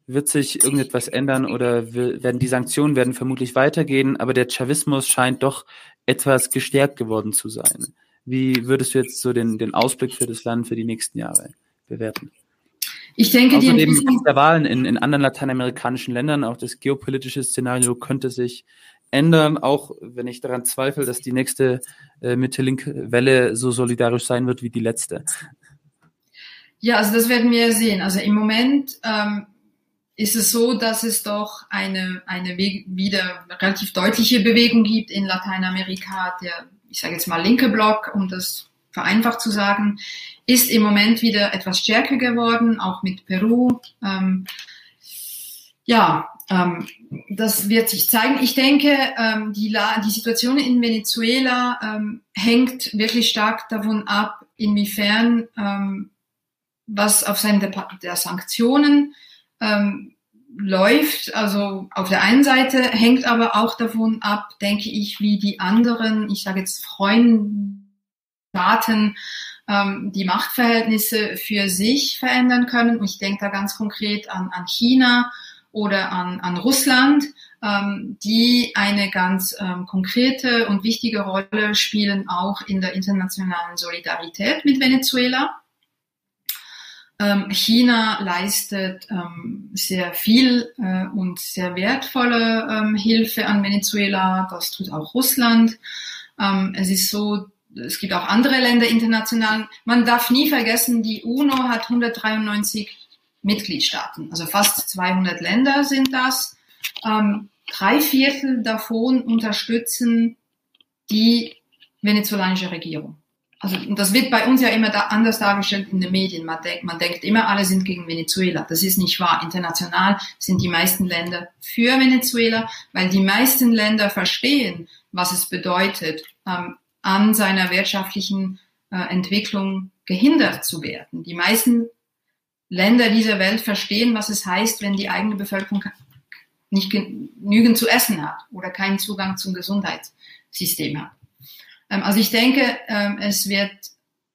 Wird sich irgendetwas ändern oder werden die Sanktionen werden vermutlich weitergehen, aber der Chavismus scheint doch etwas gestärkt geworden zu sein. Wie würdest du jetzt so den, den Ausblick für das Land für die nächsten Jahre bewerten? Ich denke, Außerdem die Entwicklung der Wahlen in, in anderen lateinamerikanischen Ländern, auch das geopolitische Szenario könnte sich ändern, auch wenn ich daran zweifle, dass die nächste äh, Mitte-Link-Welle so solidarisch sein wird wie die letzte. Ja, also das werden wir sehen. Also im Moment ähm, ist es so, dass es doch eine, eine wieder relativ deutliche Bewegung gibt in Lateinamerika. Der, ich sage jetzt mal linke Block, um das vereinfacht zu sagen, ist im Moment wieder etwas stärker geworden, auch mit Peru. Ähm, ja, ähm, das wird sich zeigen. Ich denke, ähm, die, La die Situation in Venezuela ähm, hängt wirklich stark davon ab, inwiefern ähm, was auf Seiten der, der Sanktionen ähm, läuft. Also auf der einen Seite hängt aber auch davon ab, denke ich, wie die anderen, ich sage jetzt Freunde, Staaten, ähm, die Machtverhältnisse für sich verändern können. Und ich denke da ganz konkret an, an China oder an, an Russland, ähm, die eine ganz ähm, konkrete und wichtige Rolle spielen, auch in der internationalen Solidarität mit Venezuela. Ähm, China leistet ähm, sehr viel äh, und sehr wertvolle ähm, Hilfe an Venezuela. Das tut auch Russland. Es ist so, es gibt auch andere Länder international. Man darf nie vergessen, die UNO hat 193 Mitgliedstaaten. Also fast 200 Länder sind das. Drei Viertel davon unterstützen die venezolanische Regierung. Also das wird bei uns ja immer da anders dargestellt in den Medien. Man denkt, man denkt immer, alle sind gegen Venezuela. Das ist nicht wahr. International sind die meisten Länder für Venezuela, weil die meisten Länder verstehen, was es bedeutet, ähm, an seiner wirtschaftlichen äh, Entwicklung gehindert zu werden. Die meisten Länder dieser Welt verstehen, was es heißt, wenn die eigene Bevölkerung nicht genügend zu essen hat oder keinen Zugang zum Gesundheitssystem hat. Ähm, also ich denke, ähm, es wird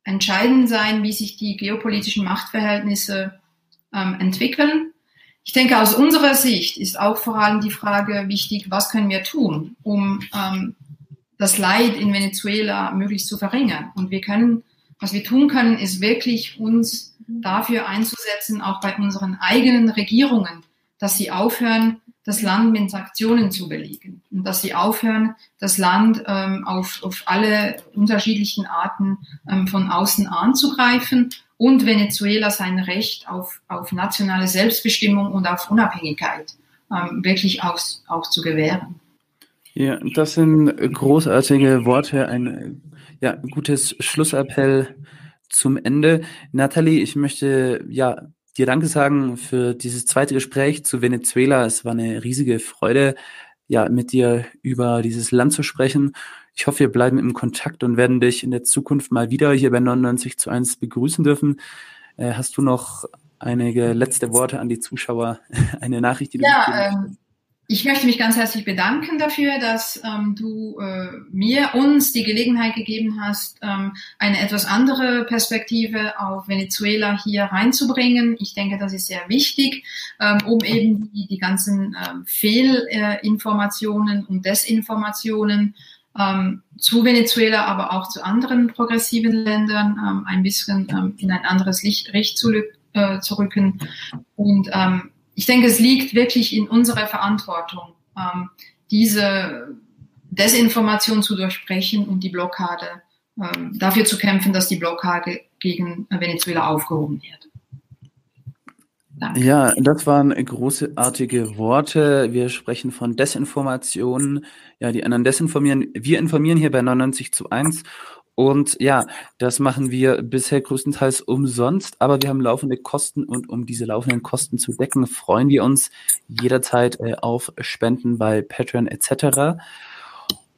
entscheidend sein, wie sich die geopolitischen Machtverhältnisse ähm, entwickeln. Ich denke, aus unserer Sicht ist auch vor allem die Frage wichtig, was können wir tun, um das Leid in Venezuela möglichst zu verringern. Und wir können, was wir tun können, ist wirklich uns dafür einzusetzen, auch bei unseren eigenen Regierungen, dass sie aufhören, das Land mit Sanktionen zu belegen und dass sie aufhören, das Land ähm, auf, auf alle unterschiedlichen Arten ähm, von außen anzugreifen und Venezuela sein Recht auf, auf nationale Selbstbestimmung und auf Unabhängigkeit ähm, wirklich auch, auch zu gewähren. Ja, das sind großartige Worte, ein ja, gutes Schlussappell zum Ende. Nathalie, ich möchte ja dir Danke sagen für dieses zweite Gespräch zu Venezuela. Es war eine riesige Freude, ja, mit dir über dieses Land zu sprechen. Ich hoffe, wir bleiben im Kontakt und werden dich in der Zukunft mal wieder hier bei 99 zu 1 begrüßen dürfen. Äh, hast du noch einige letzte Worte an die Zuschauer? [LAUGHS] Eine Nachricht, die du ja, ähm, ich möchte mich ganz herzlich bedanken dafür, dass ähm, du äh, mir, uns die Gelegenheit gegeben hast, ähm, eine etwas andere Perspektive auf Venezuela hier reinzubringen. Ich denke, das ist sehr wichtig, ähm, um eben die, die ganzen ähm, Fehlinformationen und Desinformationen ähm, zu Venezuela, aber auch zu anderen progressiven Ländern ähm, ein bisschen in ein anderes Licht, Licht zu, äh, zu rücken. Und ich denke, es liegt wirklich in unserer Verantwortung, ähm, diese Desinformation zu durchbrechen und die Blockade, ähm, dafür zu kämpfen, dass die Blockade gegen Venezuela aufgehoben wird. Danke. Ja, das waren großartige Worte. Wir sprechen von Desinformationen. Ja, die anderen desinformieren. Wir informieren hier bei 99 zu 1 und ja, das machen wir bisher größtenteils umsonst, aber wir haben laufende Kosten und um diese laufenden Kosten zu decken, freuen wir uns jederzeit äh, auf Spenden bei Patreon etc.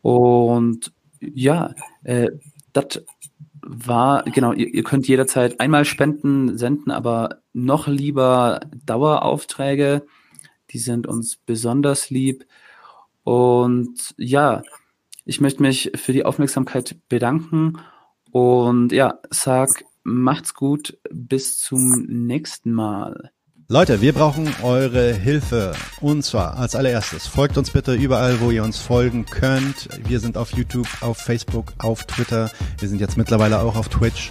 Und ja, äh, das war, genau, ihr, ihr, könnt jederzeit einmal Spenden senden, aber noch lieber Daueraufträge. Die sind uns besonders lieb. Und ja, ich möchte mich für die Aufmerksamkeit bedanken und ja, sag, macht's gut, bis zum nächsten Mal. Leute, wir brauchen eure Hilfe. Und zwar als allererstes, folgt uns bitte überall, wo ihr uns folgen könnt. Wir sind auf YouTube, auf Facebook, auf Twitter. Wir sind jetzt mittlerweile auch auf Twitch.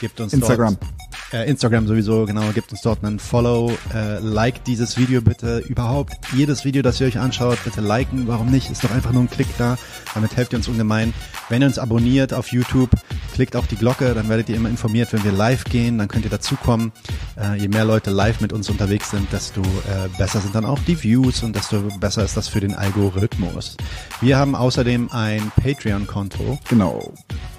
Gebt uns Instagram. Dort äh, Instagram sowieso, genau, gebt uns dort einen Follow, äh, like dieses Video bitte, überhaupt jedes Video, das ihr euch anschaut, bitte liken, warum nicht, ist doch einfach nur ein Klick da, damit helft ihr uns ungemein. Wenn ihr uns abonniert auf YouTube, klickt auch die Glocke, dann werdet ihr immer informiert, wenn wir live gehen, dann könnt ihr dazukommen. Äh, je mehr Leute live mit uns unterwegs sind, desto äh, besser sind dann auch die Views und desto besser ist das für den Algorithmus. Wir haben außerdem ein Patreon-Konto. Genau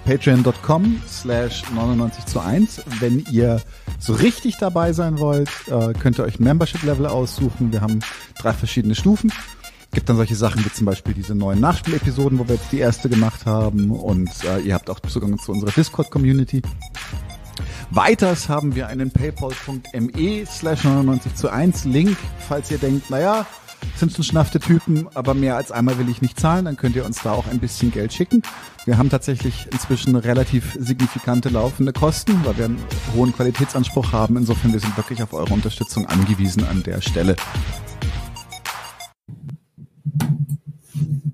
patreon.com slash 99 zu 1. Wenn ihr so richtig dabei sein wollt, äh, könnt ihr euch ein Membership-Level aussuchen. Wir haben drei verschiedene Stufen. Gibt dann solche Sachen wie zum Beispiel diese neuen Nachspielepisoden, wo wir jetzt die erste gemacht haben. Und äh, ihr habt auch Zugang zu unserer Discord-Community. Weiters haben wir einen paypal.me slash 99 zu 1 Link, falls ihr denkt, naja, sind schon schnafte Typen, aber mehr als einmal will ich nicht zahlen, dann könnt ihr uns da auch ein bisschen Geld schicken. Wir haben tatsächlich inzwischen relativ signifikante laufende Kosten, weil wir einen hohen Qualitätsanspruch haben. Insofern, wir sind wirklich auf eure Unterstützung angewiesen an der Stelle.